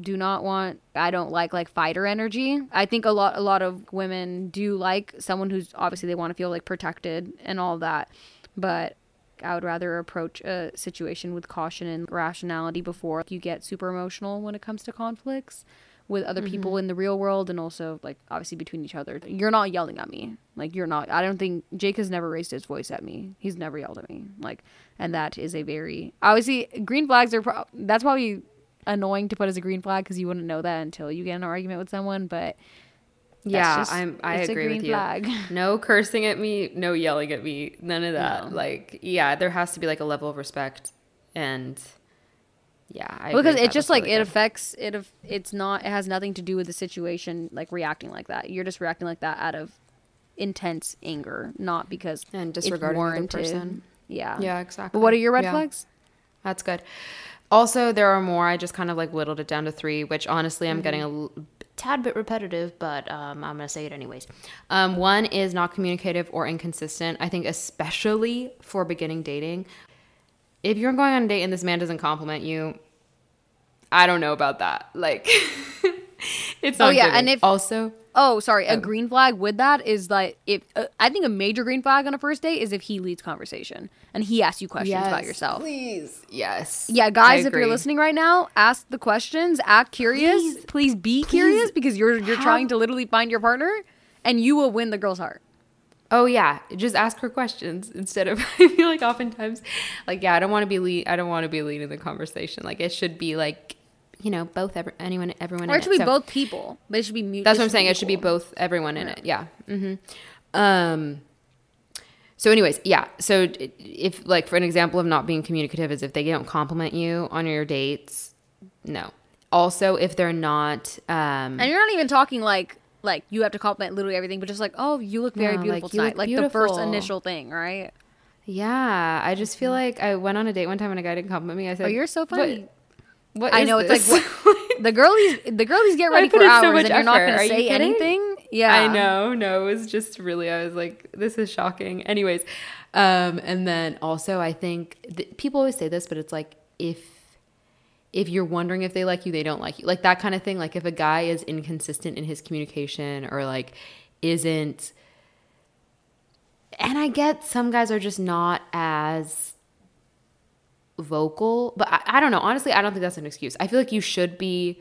do not want I don't like like fighter energy. I think a lot a lot of women do like someone who's obviously they want to feel like protected and all that. But I would rather approach a situation with caution and rationality before you get super emotional when it comes to conflicts with other mm-hmm. people in the real world and also like obviously between each other. You're not yelling at me. Like you're not I don't think Jake has never raised his voice at me. He's never yelled at me. Like and that is a very obviously green flags are pro- that's probably annoying to put as a green flag because you wouldn't know that until you get in an argument with someone, but Yeah, just- I'm. I agree with you. flag. [laughs] No cursing at me. No yelling at me. None of that. No. Like, yeah, there has to be like a level of respect, and yeah, I because it just like really it good. affects it if it's not it has nothing to do with the situation like reacting like that you're just reacting like that out of intense anger not because and disregarding the person. yeah Yeah, exactly. but what are your red Yeah. flags That's good. Also, there are more. I just kind of like whittled it down to three, which honestly I'm mm-hmm. getting a tad bit repetitive, but um, I'm going to say it anyways. Um, one is not communicative or inconsistent. I think, especially for beginning dating. If you're going on a date and this man doesn't compliment you, I don't know about that. Like, [laughs] it's not. Oh, yeah, good. and if- also, oh sorry a green flag with that is like if uh, i think a major green flag on a first date is if he leads conversation and he asks you questions about Yes, yourself Please. Yes. yeah guys if you're listening right now ask the questions act curious please, be curious because you're you're have- trying to literally find your partner and you will win the girl's heart Oh yeah, just ask her questions instead of. [laughs] I feel like oftentimes, like yeah, I don't want to be lead. I don't want to be leading the conversation. Like it should be like, you know, both every, anyone, everyone. Or it should be So both people, but it should be mutual. That's what I'm saying. It should be both everyone in it. Yeah. Mm-hmm. Um. So, anyways, yeah. So, if like for an example of not being communicative is if they don't compliment you on your dates, no. Also, if they're not, um, And you're not even talking like like you have to compliment literally everything, but just like, oh, you look very No, beautiful like, tonight. Like the first initial thing, right? yeah, I just feel like I went on a date one time and a guy didn't compliment me. I said, Oh, you're so "What- funny. What I know it's like what, [laughs] [laughs] the girlies the girlies get ready for so hours much and you're not gonna say kidding? anything. Yeah. I know. No, it was just really, I was like, this is shocking. Anyways, um, and then also, I think th- people always say this, but it's like if if you're wondering if they like you, they don't like you, like that kind of thing. Like if a guy is inconsistent in his communication or like isn't, and I get some guys are just not as vocal, but I, I don't know. Honestly, I don't think that's an excuse. I feel like you should be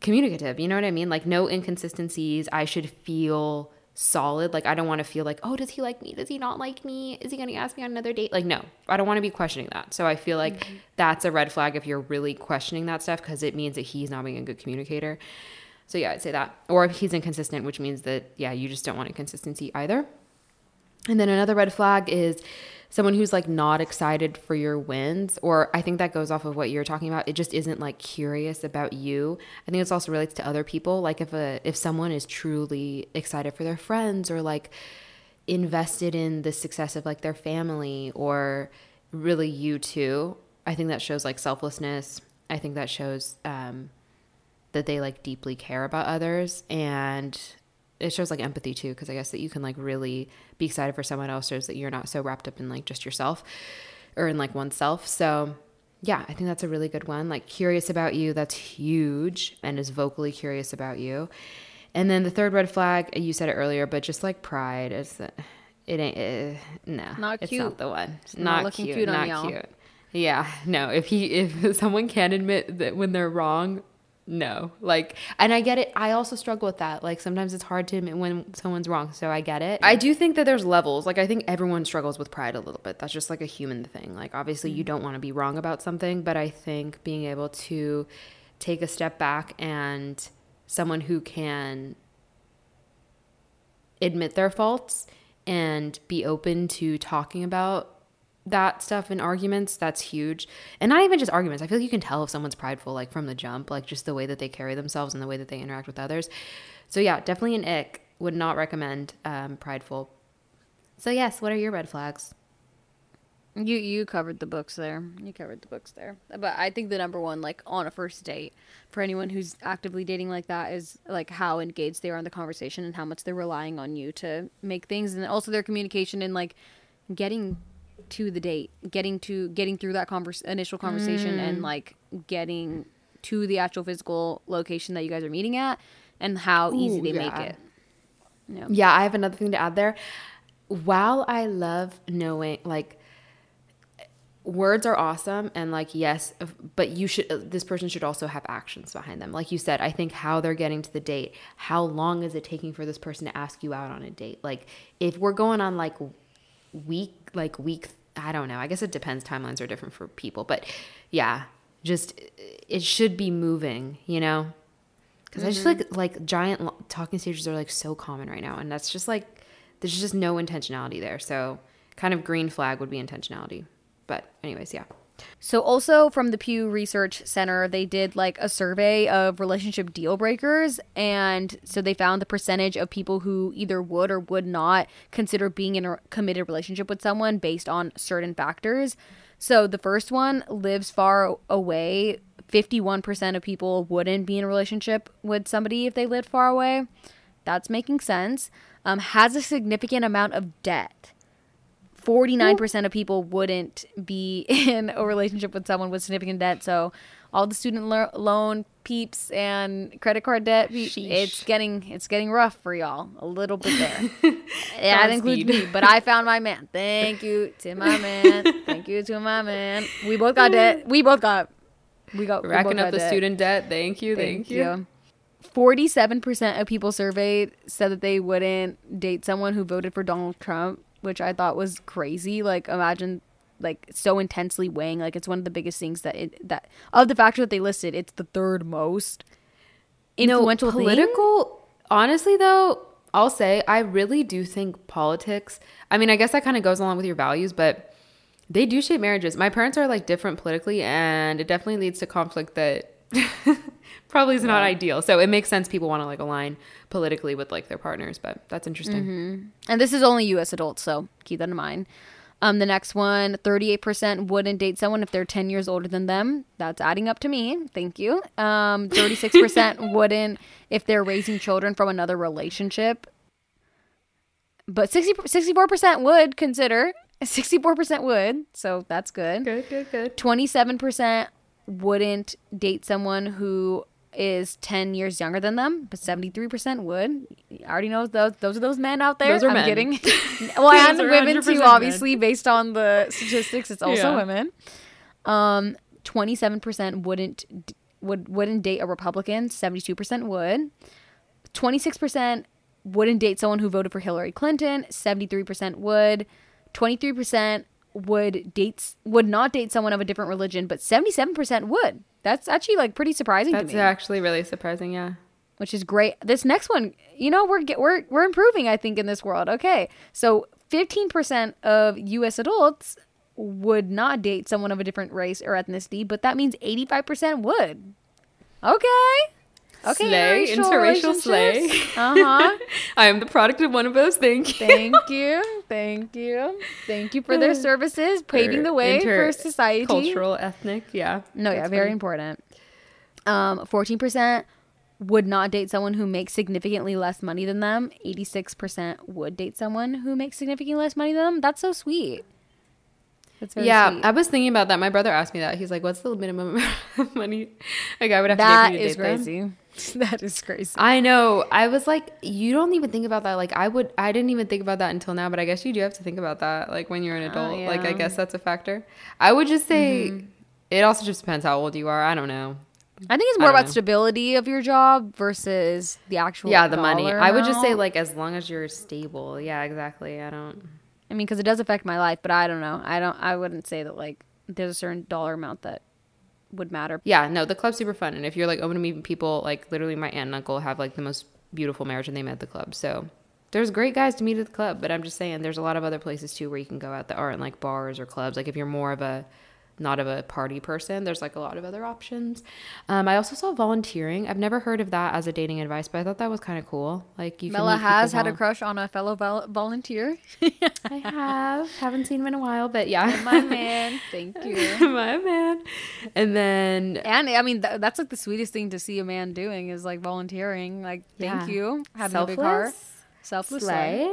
communicative. You know what I mean? Like no inconsistencies. I should feel solid. Like I don't want to feel like, oh, does he like me? Does he not like me? Is he going to ask me on another date? Like no, I don't want to be questioning that. So I feel like mm-hmm. that's a red flag if you're really questioning that stuff because it means that he's not being a good communicator. So yeah, I'd say that. Or if he's inconsistent, which means that yeah, you just don't want inconsistency either. And then another red flag is someone who's like not excited for your wins, or I think that goes off of what you're talking about. It just isn't like curious about you. I think this also relates to other people. Like if a if someone is truly excited for their friends or like invested in the success of like their family or really you too, I think that shows like selflessness. I think that shows um, that they like deeply care about others and it shows like empathy too because i guess that you can like really be excited for someone else shows that you're not so wrapped up in like just yourself or in like oneself. So yeah i think that's a really good one. Like curious about you that's huge and is vocally curious about you. And then the third red flag you said it earlier but just like pride is that it ain't uh, no Not it's cute. not the one. It's not, not looking cute, cute on not y'all. cute. Yeah no if he [laughs] if someone can admit that when they're wrong no like and i get it i also struggle with that like sometimes it's hard to admit when someone's wrong so i get it. I do think that there's levels like i think everyone struggles with pride a little bit that's just like a human thing like obviously you mm-hmm. don't want to be wrong about something but i think being able to take a step back and someone who can admit their faults and be open to talking about that stuff in arguments that's huge and not even just arguments i feel like you can tell if someone's prideful like from the jump like just the way that they carry themselves and the way that they interact with others so yeah definitely an ick would not recommend um, prideful So yes, what are your red flags? You you covered the books there. You covered the books there. But I think the number one, like on a first date, for anyone who's actively dating like that, is like how engaged they are in the conversation and how much they're relying on you to make things, and also their communication and like getting to the date, getting to getting through that converse, initial conversation, and mm. like getting to the actual physical location that you guys are meeting at, and how easy Ooh, they yeah. make it. Yeah. Yeah, I have another thing to add there. While I love knowing, like, words are awesome, and like, yes, but you should, uh, this person should also have actions behind them. Like you said, I think how they're getting to the date, how long is it taking for this person to ask you out on a date? Like, if we're going on like week, like week, I don't know, I guess it depends. Timelines are different for people, but yeah, just it should be moving, you know? because I just feel mm-hmm. like like giant talking stages are like so common right now, and that's just like there's just no intentionality there. So kind of green flag would be intentionality. But anyways, yeah. So also from the Pew Research Center, they did like a survey of relationship deal breakers and so they found the percentage of people who either would or would not consider being in a committed relationship with someone based on certain factors. So the first one lives far away. 51% of people wouldn't be in a relationship with somebody if they lived far away. That's making sense. Um, has a significant amount of debt. 49% of people wouldn't be [laughs] in a relationship with someone with significant debt. So, all the student lo- loan peeps and credit card debt, peep, Sheesh. it's getting it's getting rough for y'all a little bit there. [laughs] yeah, that includes me, but I found my man. Thank you to my man. Thank you to my man. We both got debt. We both got we got we both Racking got up the debt. student debt. Thank you. Thank, you. Forty-seven percent of people surveyed said that they wouldn't date someone who voted for Donald Trump, which I thought was crazy. Like, imagine like so intensely weighing. Like, it's one of the biggest things that it that of the factors that they listed, it's the third most influential no, thing. political. Honestly, though, I'll say I really do think politics. I mean, I guess that kind of goes along with your values, but they do shape marriages. My parents are like different politically, and it definitely leads to conflict that [laughs] probably is not ideal. So it makes sense people want to like align politically with like their partners, but that's interesting. And this is only U.S. adults, so keep that in mind. Um, the next one, 38% wouldn't date someone if they're 10 years older than them. That's adding up to me. Thank you. Um, [laughs] 36% wouldn't if they're raising children from another relationship. But 60, 64% would consider. [laughs] 64% would. So that's good. Good, good, good. 27% wouldn't date someone who is 10 years younger than them, but 73% would. I already know those those are those men out there. Those are I'm men. kidding. [laughs] [laughs] well, and women 100% too, men. obviously, based on the statistics, it's also Yeah. women. Um 27% wouldn't would wouldn't date a Republican, 72% would. 26% wouldn't date someone who voted for Hillary Clinton, 73% would. 23% would dates would not date someone of a different religion, but 77% would. That's actually like pretty surprising That's to me, actually really surprising. Yeah. which is great. This next one, you know, we're get, we're we're improving I think in this world. Okay. So, 15% of US adults would not date someone of a different race or ethnicity, but that means 85% would. Okay. Okay. Slay, interracial slay. Uh-huh. [laughs] I am the product of one of those. Thank you. Thank [laughs] you. Thank you. Thank you for their [sighs] services, paving the way for society. Cultural, ethnic. Yeah. No, yeah, very funny. important. Um, 14% would not date someone who makes significantly less money than them. 86% would date someone who makes significantly less money than them. That's so sweet. That's very yeah, sweet. I was thinking about that. My brother asked me that. He's like, "What's the minimum [laughs] amount of money a guy would have That to make me to date them?" [laughs] that is crazy. I know. I was like, you don't even think about that. Like, I would. I didn't even think about that until now. But I guess you do have to think about that. Like when you're an oh, adult. Like I guess that's a factor. I would just say mm-hmm. it also just depends how old you are. I don't know. I think it's more about know. stability of your job versus the actual yeah, the money. dollar I would just say like as long as you're stable. Yeah, exactly. I don't. I mean, because it does affect my life, but I don't know. I don't. I wouldn't say that like there's a certain dollar amount that would matter. Yeah, no, the club's super fun. And if you're like open to meeting people, like literally my aunt and uncle have like the most beautiful marriage and they met at the club. So there's great guys to meet at the club, but I'm just saying there's a lot of other places too where you can go out that aren't like bars or clubs. Like if you're more of a not of a party person, there's like a lot of other options. Um, I also saw volunteering. I've never heard of that as a dating advice, but I thought that was kind of cool. Like you, Mela has had a crush on a fellow vol- volunteer. [laughs] I have. Haven't seen him in a while, but yeah, my [laughs] man. Thank you, [laughs] my man. And then, and I mean, th- that's like the sweetest thing to see a man doing is like volunteering. Like, thank Yeah. you, having selfless, a big heart, selfless. slay.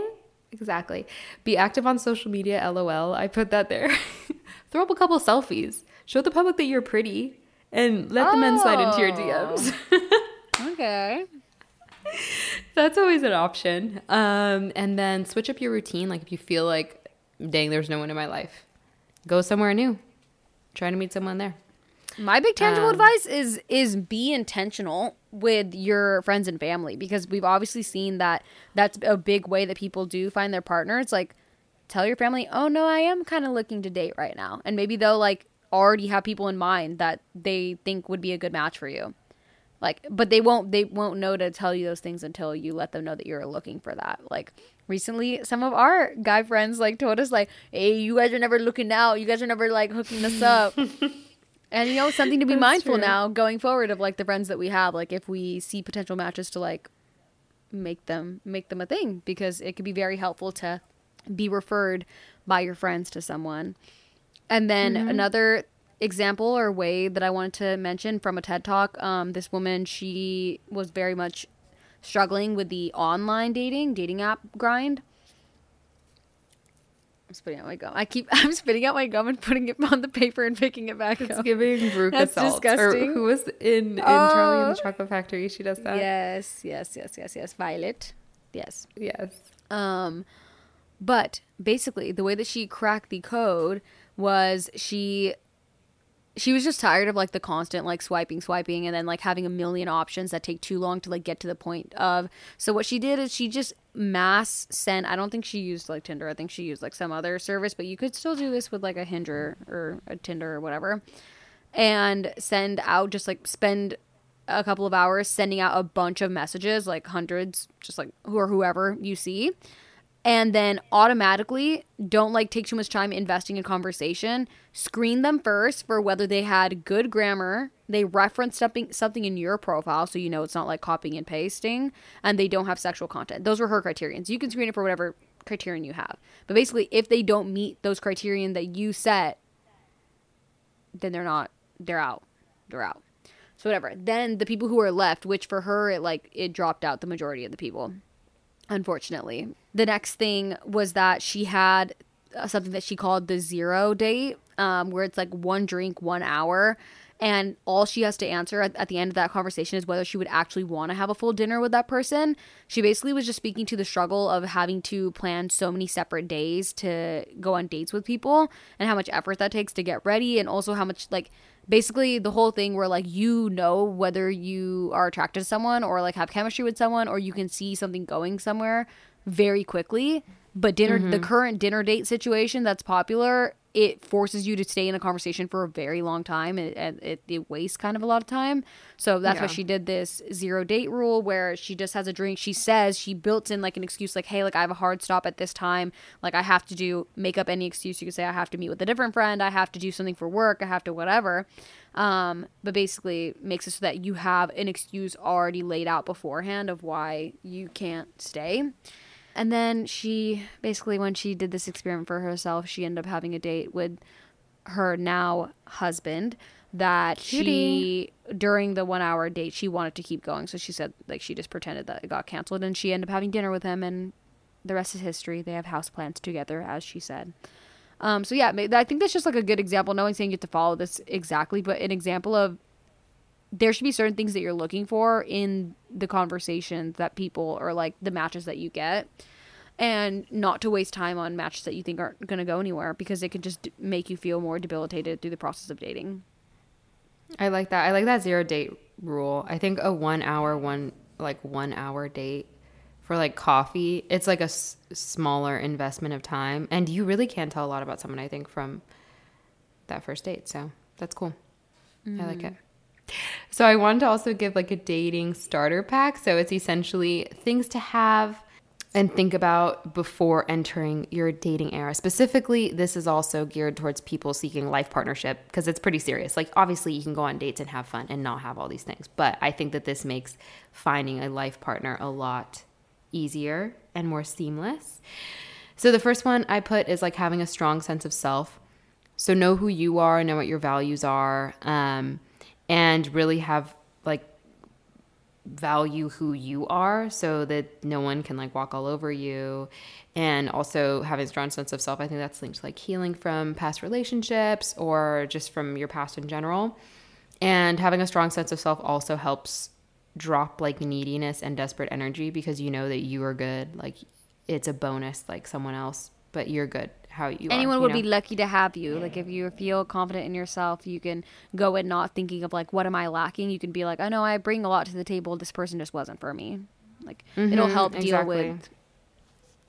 Exactly. Be active on social media. LOL. I put that there. [laughs] Throw up a couple selfies. Show the public that you're pretty, and let the men slide into your Oh. DMs. [laughs] Okay. That's always an option. Um, and then switch up your routine. Like if you feel like, dang, there's no one in my life, go somewhere new. Try to meet someone there. My big tangible Um, advice is is be intentional with your friends and family because we've obviously seen that that's a big way that people do find their partner. It's like tell your family, "Oh no, I am kind of looking to date right now." And maybe they'll like already have people in mind that they think would be a good match for you. Like but they won't they won't know to tell you those things until you let them know that you're looking for that. Like recently some of our guy friends like told us like, "Hey, you guys are never looking out. You guys are never like hooking us up." [laughs] And you know, [laughs] something to be mindful true. now going forward of like the friends that we have, like if we see potential matches to like make them make them a thing because it could be very helpful to be referred by your friends to someone. And then Mm-hmm. another example or way that I wanted to mention from a TED talk, um, this woman she was very much struggling with the online dating dating app grind. I'm spitting out my gum. I keep [laughs] I'm spitting out my gum and putting it on the paper and picking it back It's up. giving Brooke [laughs] That's assault. disgusting. Or who was in, in Charlie and the Oh. Chocolate Factory? She does that. Yes, yes, yes, yes, yes. Violet. Yes. Yes. Um, but basically, the way that she cracked the code was she she was just tired of like the constant like swiping swiping and then like having a million options that take too long to like get to the point of so what she did is she just mass sent i don't think she used like tinder. I think she used like some other service but you could still do this with like a hinder or a tinder or whatever and send out just like spend a couple of hours sending out a bunch of messages like hundreds just like who or whoever you see and then automatically don't like take too much time investing in conversation. Screen them first for whether they had good grammar they reference something something in your profile so you know it's not like copying and pasting and they don't have sexual content. Those were her criterions. You can screen it for whatever criterion you have. But basically if they don't meet those criterion that you set then they're not they're out. They're out. So whatever. Then the people who are left which for her it like it dropped out the majority of the people unfortunately. The next thing was that she had uh, something that she called the zero date, um, where it's like one drink, one hour. And all she has to answer at, at the end of that conversation is whether she would actually want to have a full dinner with that person. She basically was just speaking to the struggle of having to plan so many separate days to go on dates with people and how much effort that takes to get ready, and also how much, like, basically the whole thing where like you know whether you are attracted to someone or like have chemistry with someone or you can see something going somewhere very quickly but dinner the mm-hmm. current dinner date situation that's popular it forces you to stay in a conversation for a very long time and it, it, it wastes kind of a lot of time. So that's why she did this zero date rule where she just has a drink. She says she built in like an excuse like hey like i have a hard stop at this time. Like i have to do make up any excuse. You could say i have to meet with a different friend. I have to do something for work. I have to whatever. Um, but basically makes it so that you have an excuse already laid out beforehand of why you can't stay and then she basically, when she did this experiment for herself, she ended up having a date with her now husband. That she during the one hour date she wanted to keep going, so she said like she just pretended that it got canceled, and she ended up having dinner with him, and the rest is history. They have house plans together, as she said. Um, so yeah, I think that's just like a good example. No one's saying you have to follow this exactly, but an example of there should be certain things that you're looking for in the conversations that people or like the matches that you get and not to waste time on matches that you think aren't going to go anywhere because it could just make you feel more debilitated through the process of dating I like that. I like that zero date rule. I think a one hour, one like one hour date for like coffee, it's like a s- smaller investment of time, and you really can tell a lot about someone. I think from that first date. So that's cool. I like mm-hmm. it. So I wanted to also give like a dating starter pack. So it's essentially things to have and think about before entering your dating era. Specifically, this is also geared towards people seeking life partnership because it's pretty serious. Like, obviously, you can go on dates and have fun and not have all these things, but I think that this makes finding a life partner a lot easier and more seamless. So, the first one I put is like having a strong sense of self. So, know who you are, and know what your values are, um, and really have like value who you are so that no one can like walk all over you. And also having a strong sense of self i think that's linked to like healing from past relationships or just from your past in general. And having a strong sense of self also helps drop like neediness and desperate energy because you know that you are good. Like it's a bonus like someone else but you're good how you anyone are, would know? be lucky to have you like if you feel confident in yourself you can go in not thinking of like what am i lacking you can be like i know i bring a lot to the table this person just wasn't for me like it'll Mhm, help deal exactly. with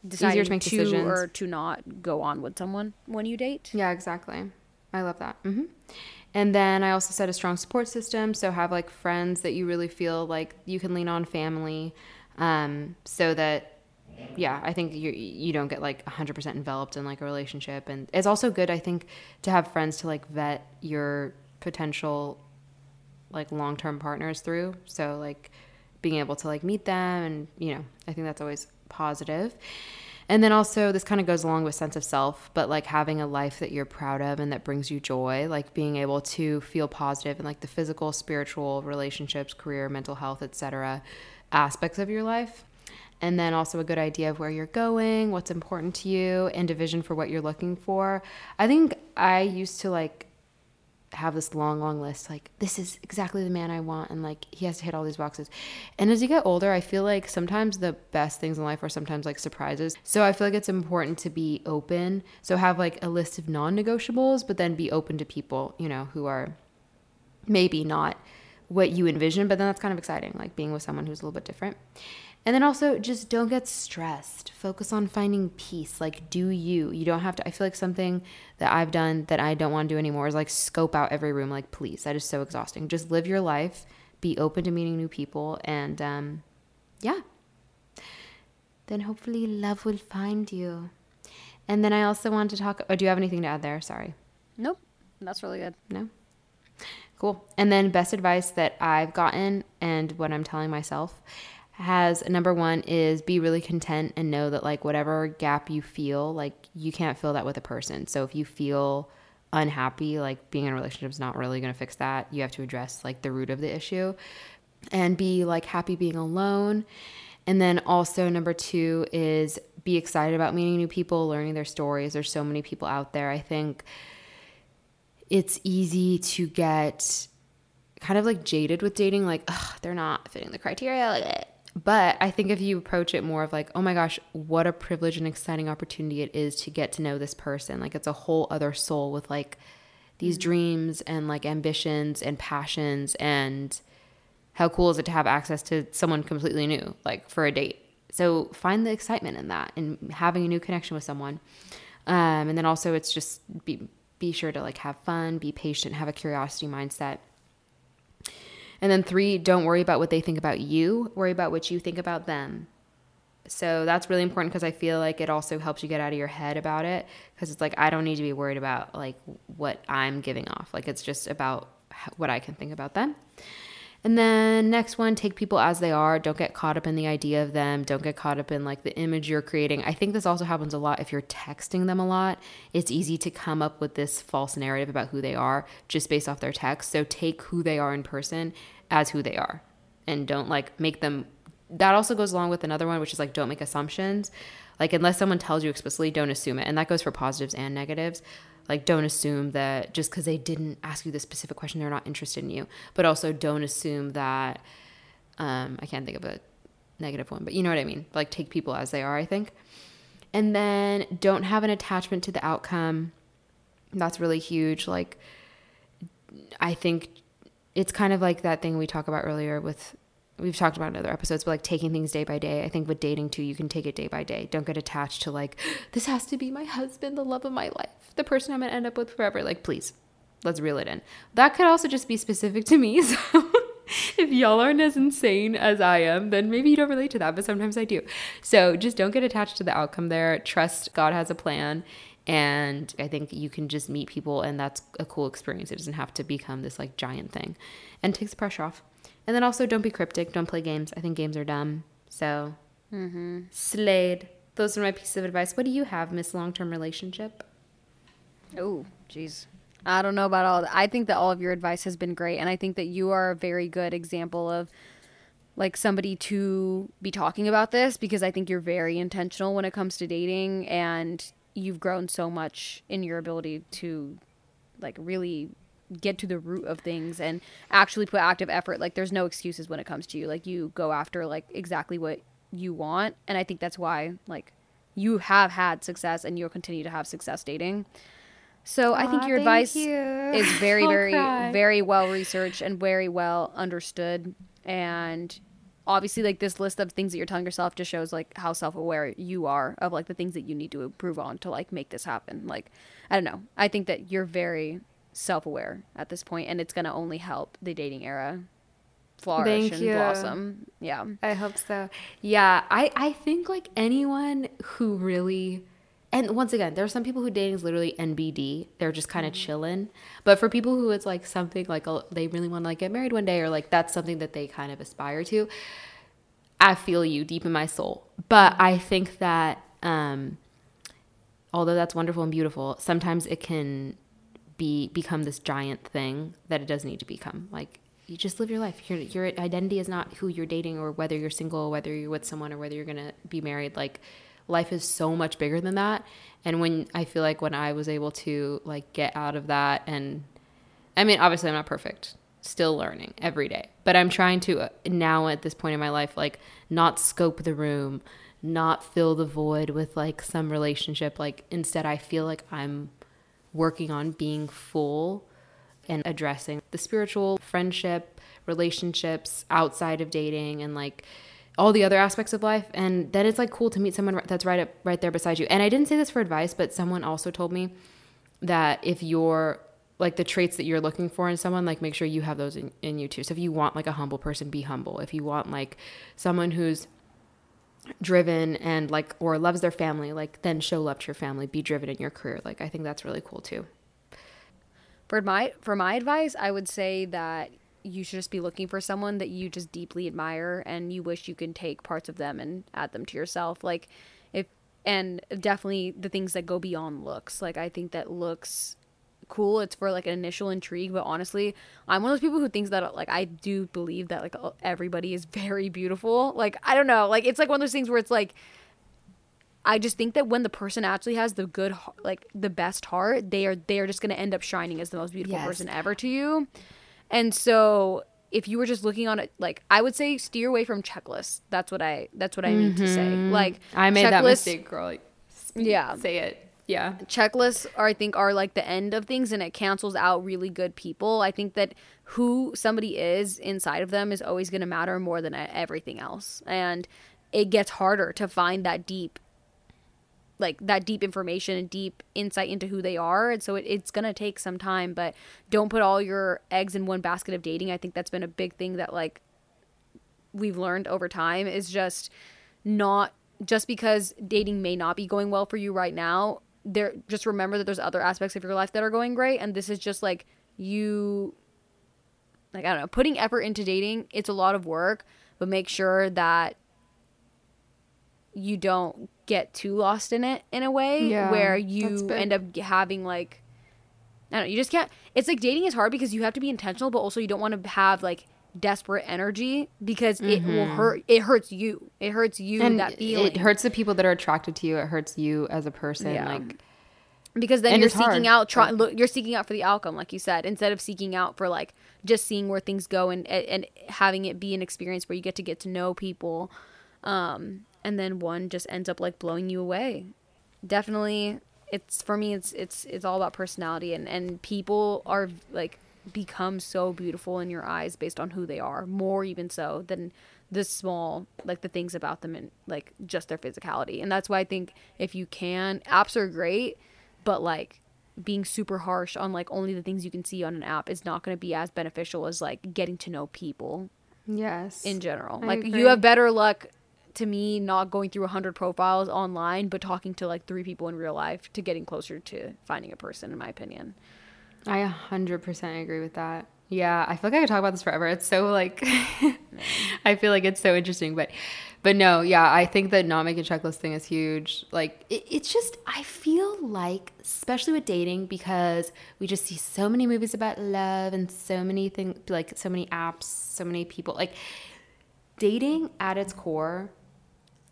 deciding Easier to, to make decisions. or to not go on with someone when you date Yeah, exactly. I love that. mm-hmm. And then I also said a strong support system. So have like friends that you really feel like you can lean on, family, um, so that yeah, I think you you don't get like 100% enveloped in like a relationship. And it's also good, I think, to have friends to like vet your potential like long term partners through. So like being able to like meet them and you know, I think that's always positive. And then also this kind of goes along with sense of self, but like having a life that you're proud of and that brings you joy, like being able to feel positive in like the physical, spiritual, relationships, career, mental health, etc. aspects of your life. And then also a good idea of where you're going, what's important to you, and a vision for what you're looking for. I think I used to like have this long, long list. Like, this is exactly the man I want, and like he has to hit all these boxes. And as you get older, I feel like sometimes the best things in life are sometimes like surprises. So I feel like it's important to be open. So have like a list of non negotiables, but then be open to people, you know, who are maybe not what you envision, but then that's kind of exciting, like being with someone who's a little bit different. And then also just don't get stressed. Focus on finding peace. Like do you. You don't have to I feel like something that I've done that I don't want to do anymore is like scope out every room like please. That is so exhausting. Just live your life, be open to meeting new people and um yeah. Then hopefully love will find you. And then I also want to talk oh, do you have anything to add there? Sorry. nope that's really good No? Cool. And then best advice that I've gotten and what I'm telling myself has number one is be really content and know that like whatever gap you feel, like you can't fill that with a person. So if you feel unhappy, like being in a relationship is not really going to fix that. You have to address like the root of the issue and be like happy being alone. And then also number two is be excited about meeting new people, learning their stories. There's so many people out there. I think it's easy to get kind of like jaded with dating, like, they're not fitting the criteria. Like, eh. But I think if you approach it more of like, oh my gosh, what a privilege and exciting opportunity it is to get to know this person. Like, it's a whole other soul with like these dreams and like ambitions and passions. And how cool is it to have access to someone completely new, like for a date? So find the excitement in that and having a new connection with someone. Um, and then also, it's just be be sure to like have fun, be patient, have a curiosity mindset. And then three, don't worry about what they think about you, worry about what you think about them. So that's really important because I feel like it also helps you get out of your head about it because it's like I don't need to be worried about like what I'm giving off. Like it's just about what I can think about them. And then next one, take people as they are. Don't get caught up in the idea of them. Don't get caught up in like the image you're creating. I think this also happens a lot if you're texting them a lot. It's easy to come up with this false narrative about who they are just based off their text. So take who they are in person as who they are and don't like make them that also goes along with another one which is like don't make assumptions. Like unless someone tells you explicitly, don't assume it. And that goes for positives and negatives. Like don't assume that just because they didn't ask you this specific question they're not interested in you. But also don't assume that um, i can't think of a negative one but you know what i mean? Like take people as they are i think. And then don't have an attachment to the outcome. That's really huge. Like i think it's kind of like that thing we talked about earlier with we've talked about in other episodes, but like taking things day by day. I think with dating too, you can take it day by day. Don't get attached to like, this has to be my husband, the love of my life, the person I'm gonna end up with forever. Like, please, let's reel it in. That could also just be specific to me. [laughs] So if y'all aren't as insane as I am, then maybe you don't relate to that, but sometimes I do. So just don't get attached to the outcome there. Trust God has a plan. And I think you can just meet people, and that's a cool experience. It doesn't have to become this like giant thing and takes the pressure off. And then also, don't be cryptic. Don't play games. I think games are dumb. So, mm-hmm. Slade. Those are my pieces of advice. What do you have, Miss Long Term Relationship? Oh, jeez. I don't know about all that. I think that all of your advice has been great. And I think that you are a very good example of like somebody to be talking about this because I think you're very intentional when it comes to dating and you've grown so much in your ability to like really get to the root of things and actually put active effort. Like there's no excuses when it comes to you. Like you go after like exactly what you want. And I think that's why like you have had success and you'll continue to have success dating. So I think your advice you. is [laughs] very, very, cry. very well researched and very well understood. And obviously, like this list of things that you're telling yourself just shows like how self aware you are of like the things that you need to improve on to like make this happen. Like, I don't know. I think that you're very self aware at this point, and it's gonna only help the dating era flourish Thank and you. blossom. Yeah, I hope so. Yeah, I I think like anyone who really and once again, there are some people who dating is literally NBD. They're just kind of mm-hmm. chilling. But for people who it's like something like a, they really want to like get married one day or like that's something that they kind of aspire to, I feel you deep in my soul. But I think that um, although that's wonderful and beautiful, sometimes it can be become this giant thing that it doesn't need to become. Like you just live your life. Your your identity is not who you're dating or whether you're single, whether you're with someone or whether you're gonna be married. Like life is so much bigger than that. And when I feel like when I was able to like get out of that and I mean, obviously I'm not perfect. Still learning every day. But I'm trying to uh, now at this point in my life like not scope the room, not fill the void with like some relationship. Like instead I feel like I'm working on being full and addressing the spiritual friendship, relationships outside of dating and like all the other aspects of life. And then it's like cool to meet someone that's right up right there beside you. And i didn't say this for advice but someone also told me that if you're like the traits that you're looking for in someone like make sure you have those in, in you too. So if you want like a humble person be humble. If you want like someone who's driven and like or loves their family like then show love to your family be driven in your career. Like i think that's really cool too. For my for my advice i would say that you should just be looking for someone that you just deeply admire and you wish you can take parts of them and add them to yourself. Like if and definitely the things that go beyond looks. Like i think that looks cool it's for like an initial intrigue but honestly i'm one of those people who thinks that like i do believe that like everybody is very beautiful like i don't know like it's like one of those things where it's like I just think that when the person actually has the good, like the best heart, they are they are just gonna end up shining as the most beautiful yes. person ever to you. And so if you were just looking on it like I would say steer away from checklists. That's what I that's what I mean mm-hmm. to say. Mm-hmm. Like I made that mistake, girl. Like, yeah. Say it. Yeah. Checklists are I think are like the end of things and it cancels out really good people. I think that who somebody is inside of them is always going to matter more than everything else. And it gets harder to find that deep like that deep information and deep insight into who they are and so it, it's going to take some time but don't put all your eggs in one basket of dating i think that's been a big thing that like we've learned over time is just not just because dating may not be going well for you right now there just remember that there's other aspects of your life that are going great and this is just like you like i don't know putting effort into dating it's a lot of work but make sure that you don't get too lost in it in a way yeah, where you end up having like I don't know, you just can't it's like dating is hard because you have to be intentional but also you don't want to have like desperate energy because mm-hmm. it will mm-hmm. hurt it hurts you. It hurts you and that feeling. It hurts the people that are attracted to you. It hurts you as a person yeah. like because then you're seeking hard. out try, look, you're seeking out for the outcome like you said instead of seeking out for like just seeing where things go and and having it be an experience where you get to get to know people um and then one just ends up like blowing you away. Definitely it's for me it's it's it's all about personality and and people are like become so beautiful in your eyes based on who they are, more even so than the small like the things about them and like just their physicality. And that's why I think if you can apps are great, but like being super harsh on like only the things you can see on an app is not going to be as beneficial as like getting to know people Yes. in general. I like agree. you have better luck to me not going through 100 profiles online but talking to like three people in real life to getting closer to finding a person in my opinion. I 100% agree with that. Yeah, I feel like I could talk about this forever. It's so like [laughs] I feel like it's so interesting, but but no, yeah, I think that not making checklist thing is huge. Like it, it's just I feel like especially with dating because we just see so many movies about love and so many things like so many apps, so many people. Like dating at its core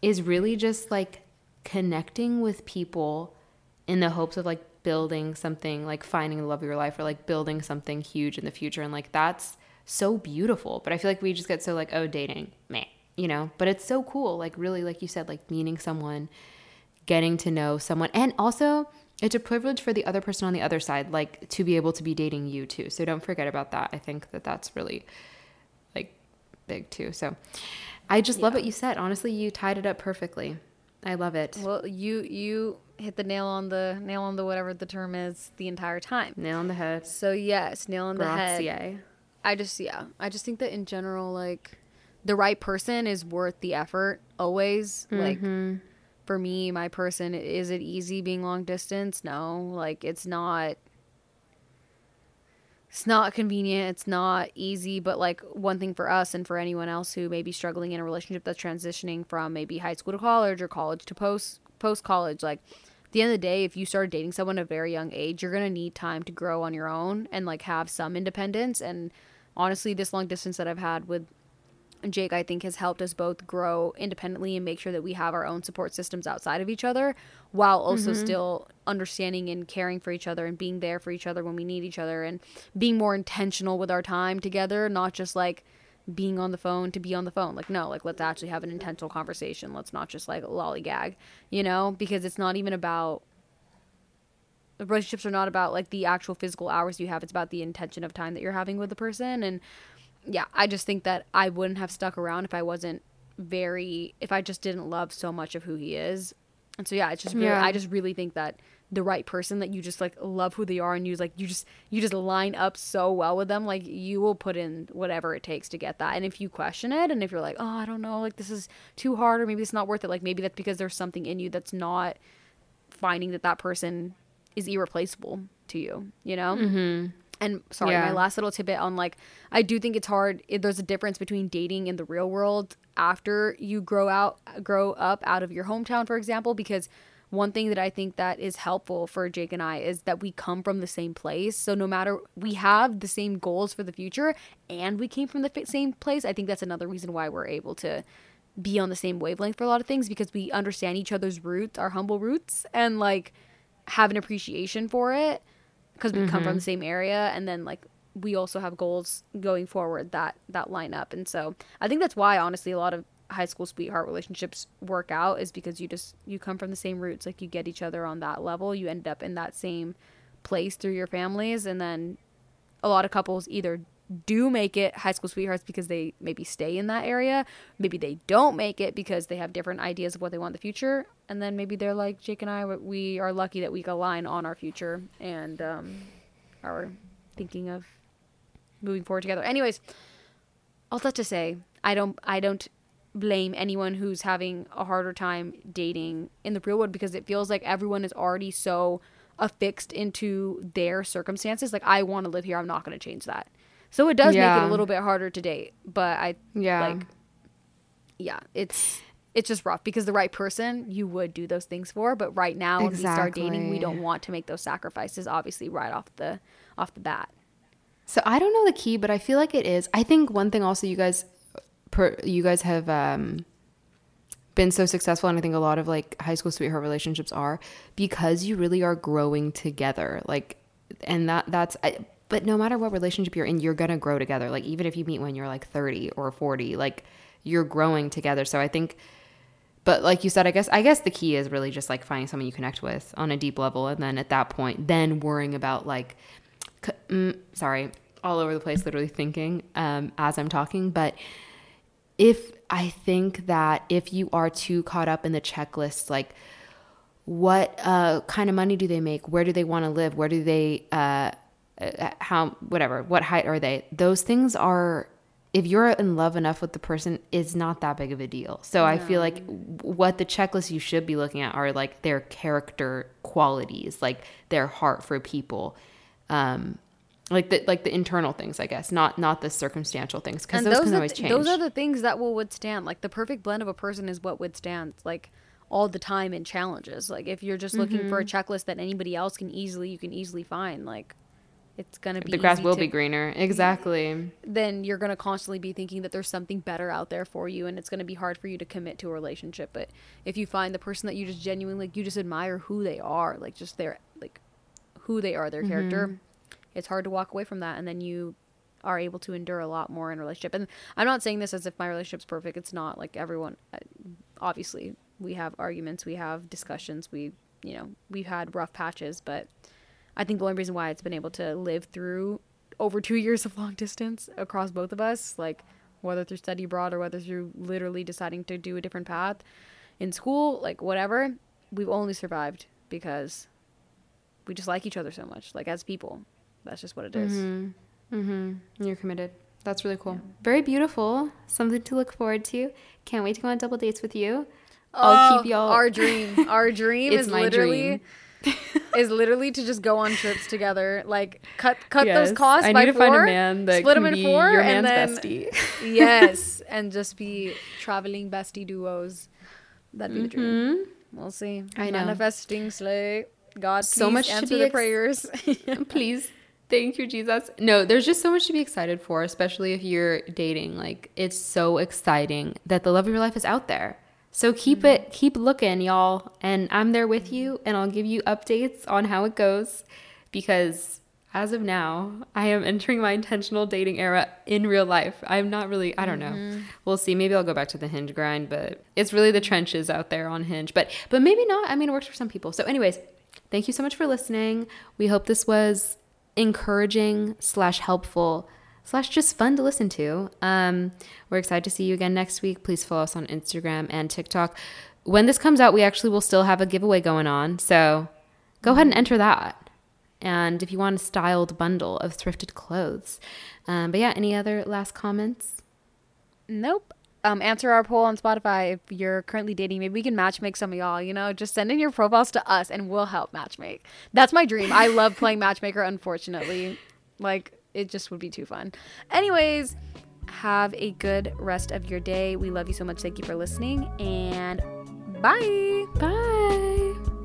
is really just like connecting with people in the hopes of like building something like finding the love of your life or like building something huge in the future and like that's so beautiful. But i feel like we just get so like oh dating man you know? But it's so cool like really like you said like meeting someone getting to know someone and also it's a privilege for the other person on the other side like to be able to be dating you too. So don't forget about that. I think that that's really like big too. So i just love what you said. Honestly you tied it up perfectly i love it Well, you you hit the nail on the nail on the whatever the term is the entire time. nail on the head So yes, nail on the head. Grazie. I just yeah, I just think that in general like the right person is worth the effort always. Like mm-hmm. for me, my person is it easy being long distance? No, like it's not it's not convenient, it's not easy, but like one thing for us and for anyone else who may be struggling in a relationship that's transitioning from maybe high school to college or college to post post college, like at the end of the day, if you start dating someone at a very young age, you're gonna need time to grow on your own and like have some independence. And honestly, this long distance that I've had with Jake, I think, has helped us both grow independently and make sure that we have our own support systems outside of each other while also mm-hmm. still understanding and caring for each other and being there for each other when we need each other and being more intentional with our time together, not just like being on the phone to be on the phone. Like, no, like, let's actually have an intentional conversation. Let's not just like lollygag, you know, because it's not even about the relationships are not about like the actual physical hours you have it's about the intention of time that you're having with the person and yeah i just think that i wouldn't have stuck around if i wasn't very if i just didn't love so much of who he is and so yeah it's just really, Yeah. i just really think that the right person that you just like love who they are and you like you just you just line up so well with them like you will put in whatever it takes to get that and if you question it and if you're like oh i don't know like this is too hard or maybe it's not worth it like maybe that's because there's something in you that's not finding that that person is irreplaceable to you, you know? Mm-hmm. And sorry, Yeah. my last little tidbit on like, I do think it's hard. There's a difference between dating in the real world after you grow out, grow up out of your hometown, for example, because one thing that I think that is helpful for Jake and I is that we come from the same place. So no matter we have the same goals for the future and we came from the same place, I think that's another reason why we're able to be on the same wavelength for a lot of things because we understand each other's roots, our humble roots, and like have an appreciation for it because we come from the mm-hmm. same area and then like we also have goals going forward that that line up. And so i think that's why honestly a lot of high school sweetheart relationships work out is because you just you come from the same roots like you get each other on that level. You end up in that same place through your families and then a lot of couples either do make it high school sweethearts because they maybe stay in that area. Maybe they don't make it because they have different ideas of what they want in the future. And then maybe they're like jake and i we are lucky that we align on our future and um, are thinking of moving forward together. Anyways all that to say i don't i don't blame anyone who's having a harder time dating in the real world because it feels like everyone is already so affixed into their circumstances. Like i want to live here. I'm not going to change that so it does make it a little bit harder to date but i Yeah. like yeah it's it's just rough because the right person you would do those things for but right now when we start dating we don't want to make those sacrifices obviously right off the off the bat So I don't know the key, but I feel like it is. I think one thing also you guys, per, you guys have um, been so successful, and I think a lot of like high school sweetheart relationships are because you really are growing together. Like, and that that's. I, but no matter what relationship you're in, you're gonna grow together. Like even if you meet when you're like 30 or 40, like you're growing together. So I think. But like you said, I guess I guess the key is really just like finding someone you connect with on a deep level, and then at that point, then worrying about like mm, sorry, all over the place, literally thinking um, as I'm talking. But if I think that if you are too caught up in the checklist, like what uh, kind of money do they make? Where do they want to live? Where do they, uh, how, whatever, what height are they? Those things are, if you're in love enough with the person, is not that big of a deal. So I feel like what the checklist you should be looking at are like their character qualities, like their heart for people. Um, like the like the internal things, I guess, not not the circumstantial things, because And those, can always the- change. those are the things that will withstand. Like the perfect blend of a person is what withstands like all the time in challenges. Like if you're just looking for a Mm-hmm. checklist that anybody else can easily you can easily find, like it's gonna be the grass will to- be greener. Exactly. then you're going to constantly be thinking that there's something better out there for you and it's going to be hard for you to commit to a relationship but if you find the person that you just genuinely like you just admire who they are like just their like who they are their character it's hard to walk away from that and then you are able to endure a lot more in a relationship and i'm not saying this as if my relationship's perfect it's not like everyone uh, obviously we have arguments we have discussions we you know we've had rough patches but I think the only reason why it's been able to live through over two years of long distance across both of us, like whether through study abroad or whether through literally deciding to do a different path in school, like whatever, we've only survived because we just like each other so much, like as people. That's just what it is. Mm-hmm. You're committed. That's really cool. Very beautiful. Something to look forward to. Can't wait to go on double dates with you. I'll keep y'all. Oh, Our dream, our dream [laughs] is my literally is literally to just go on trips together. Like cut cut those Yes. costs I by need to four, find a man that split them in be four, your and man's then bestie. [laughs] yes, and just be traveling bestie duos. That'd be the dream. We'll see. Mm-hmm. I know. Manifesting slay. God, So much to answer be the ex- prayers. [laughs] [laughs] Please. Thank you, Jesus. No, there's just so much to be excited for, especially if you're dating. Like, it's so exciting that the love of your life is out there. So keep mm-hmm. it, keep looking, y'all. And I'm there with you, and I'll give you updates on how it goes because as of now, I am entering my intentional dating era in real life. I'm not really, I don't know. Mm-hmm. We'll see. Maybe I'll go back to the hinge grind, but it's really the trenches out there on hinge. But but maybe not. I mean, it works for some people. So, anyways, thank you so much for listening. We hope this was encouraging slash helpful slash just fun to listen to. Um, we're excited to see you again next week. Please follow us on Instagram and TikTok. When this comes out, we actually will still have a giveaway going on. So go ahead and enter that. And if you want a styled bundle of thrifted clothes. Um, but yeah, any other last comments? nope. Um, answer our poll on Spotify if you're currently dating. Maybe we can matchmake some of y'all. You know, just send in your profiles to us and we'll help matchmake. That's my dream. I love playing [laughs] matchmaker. Unfortunately, like it just would be too fun. Anyways, have a good rest of your day. We love you so much. Thank you for listening and bye. Bye.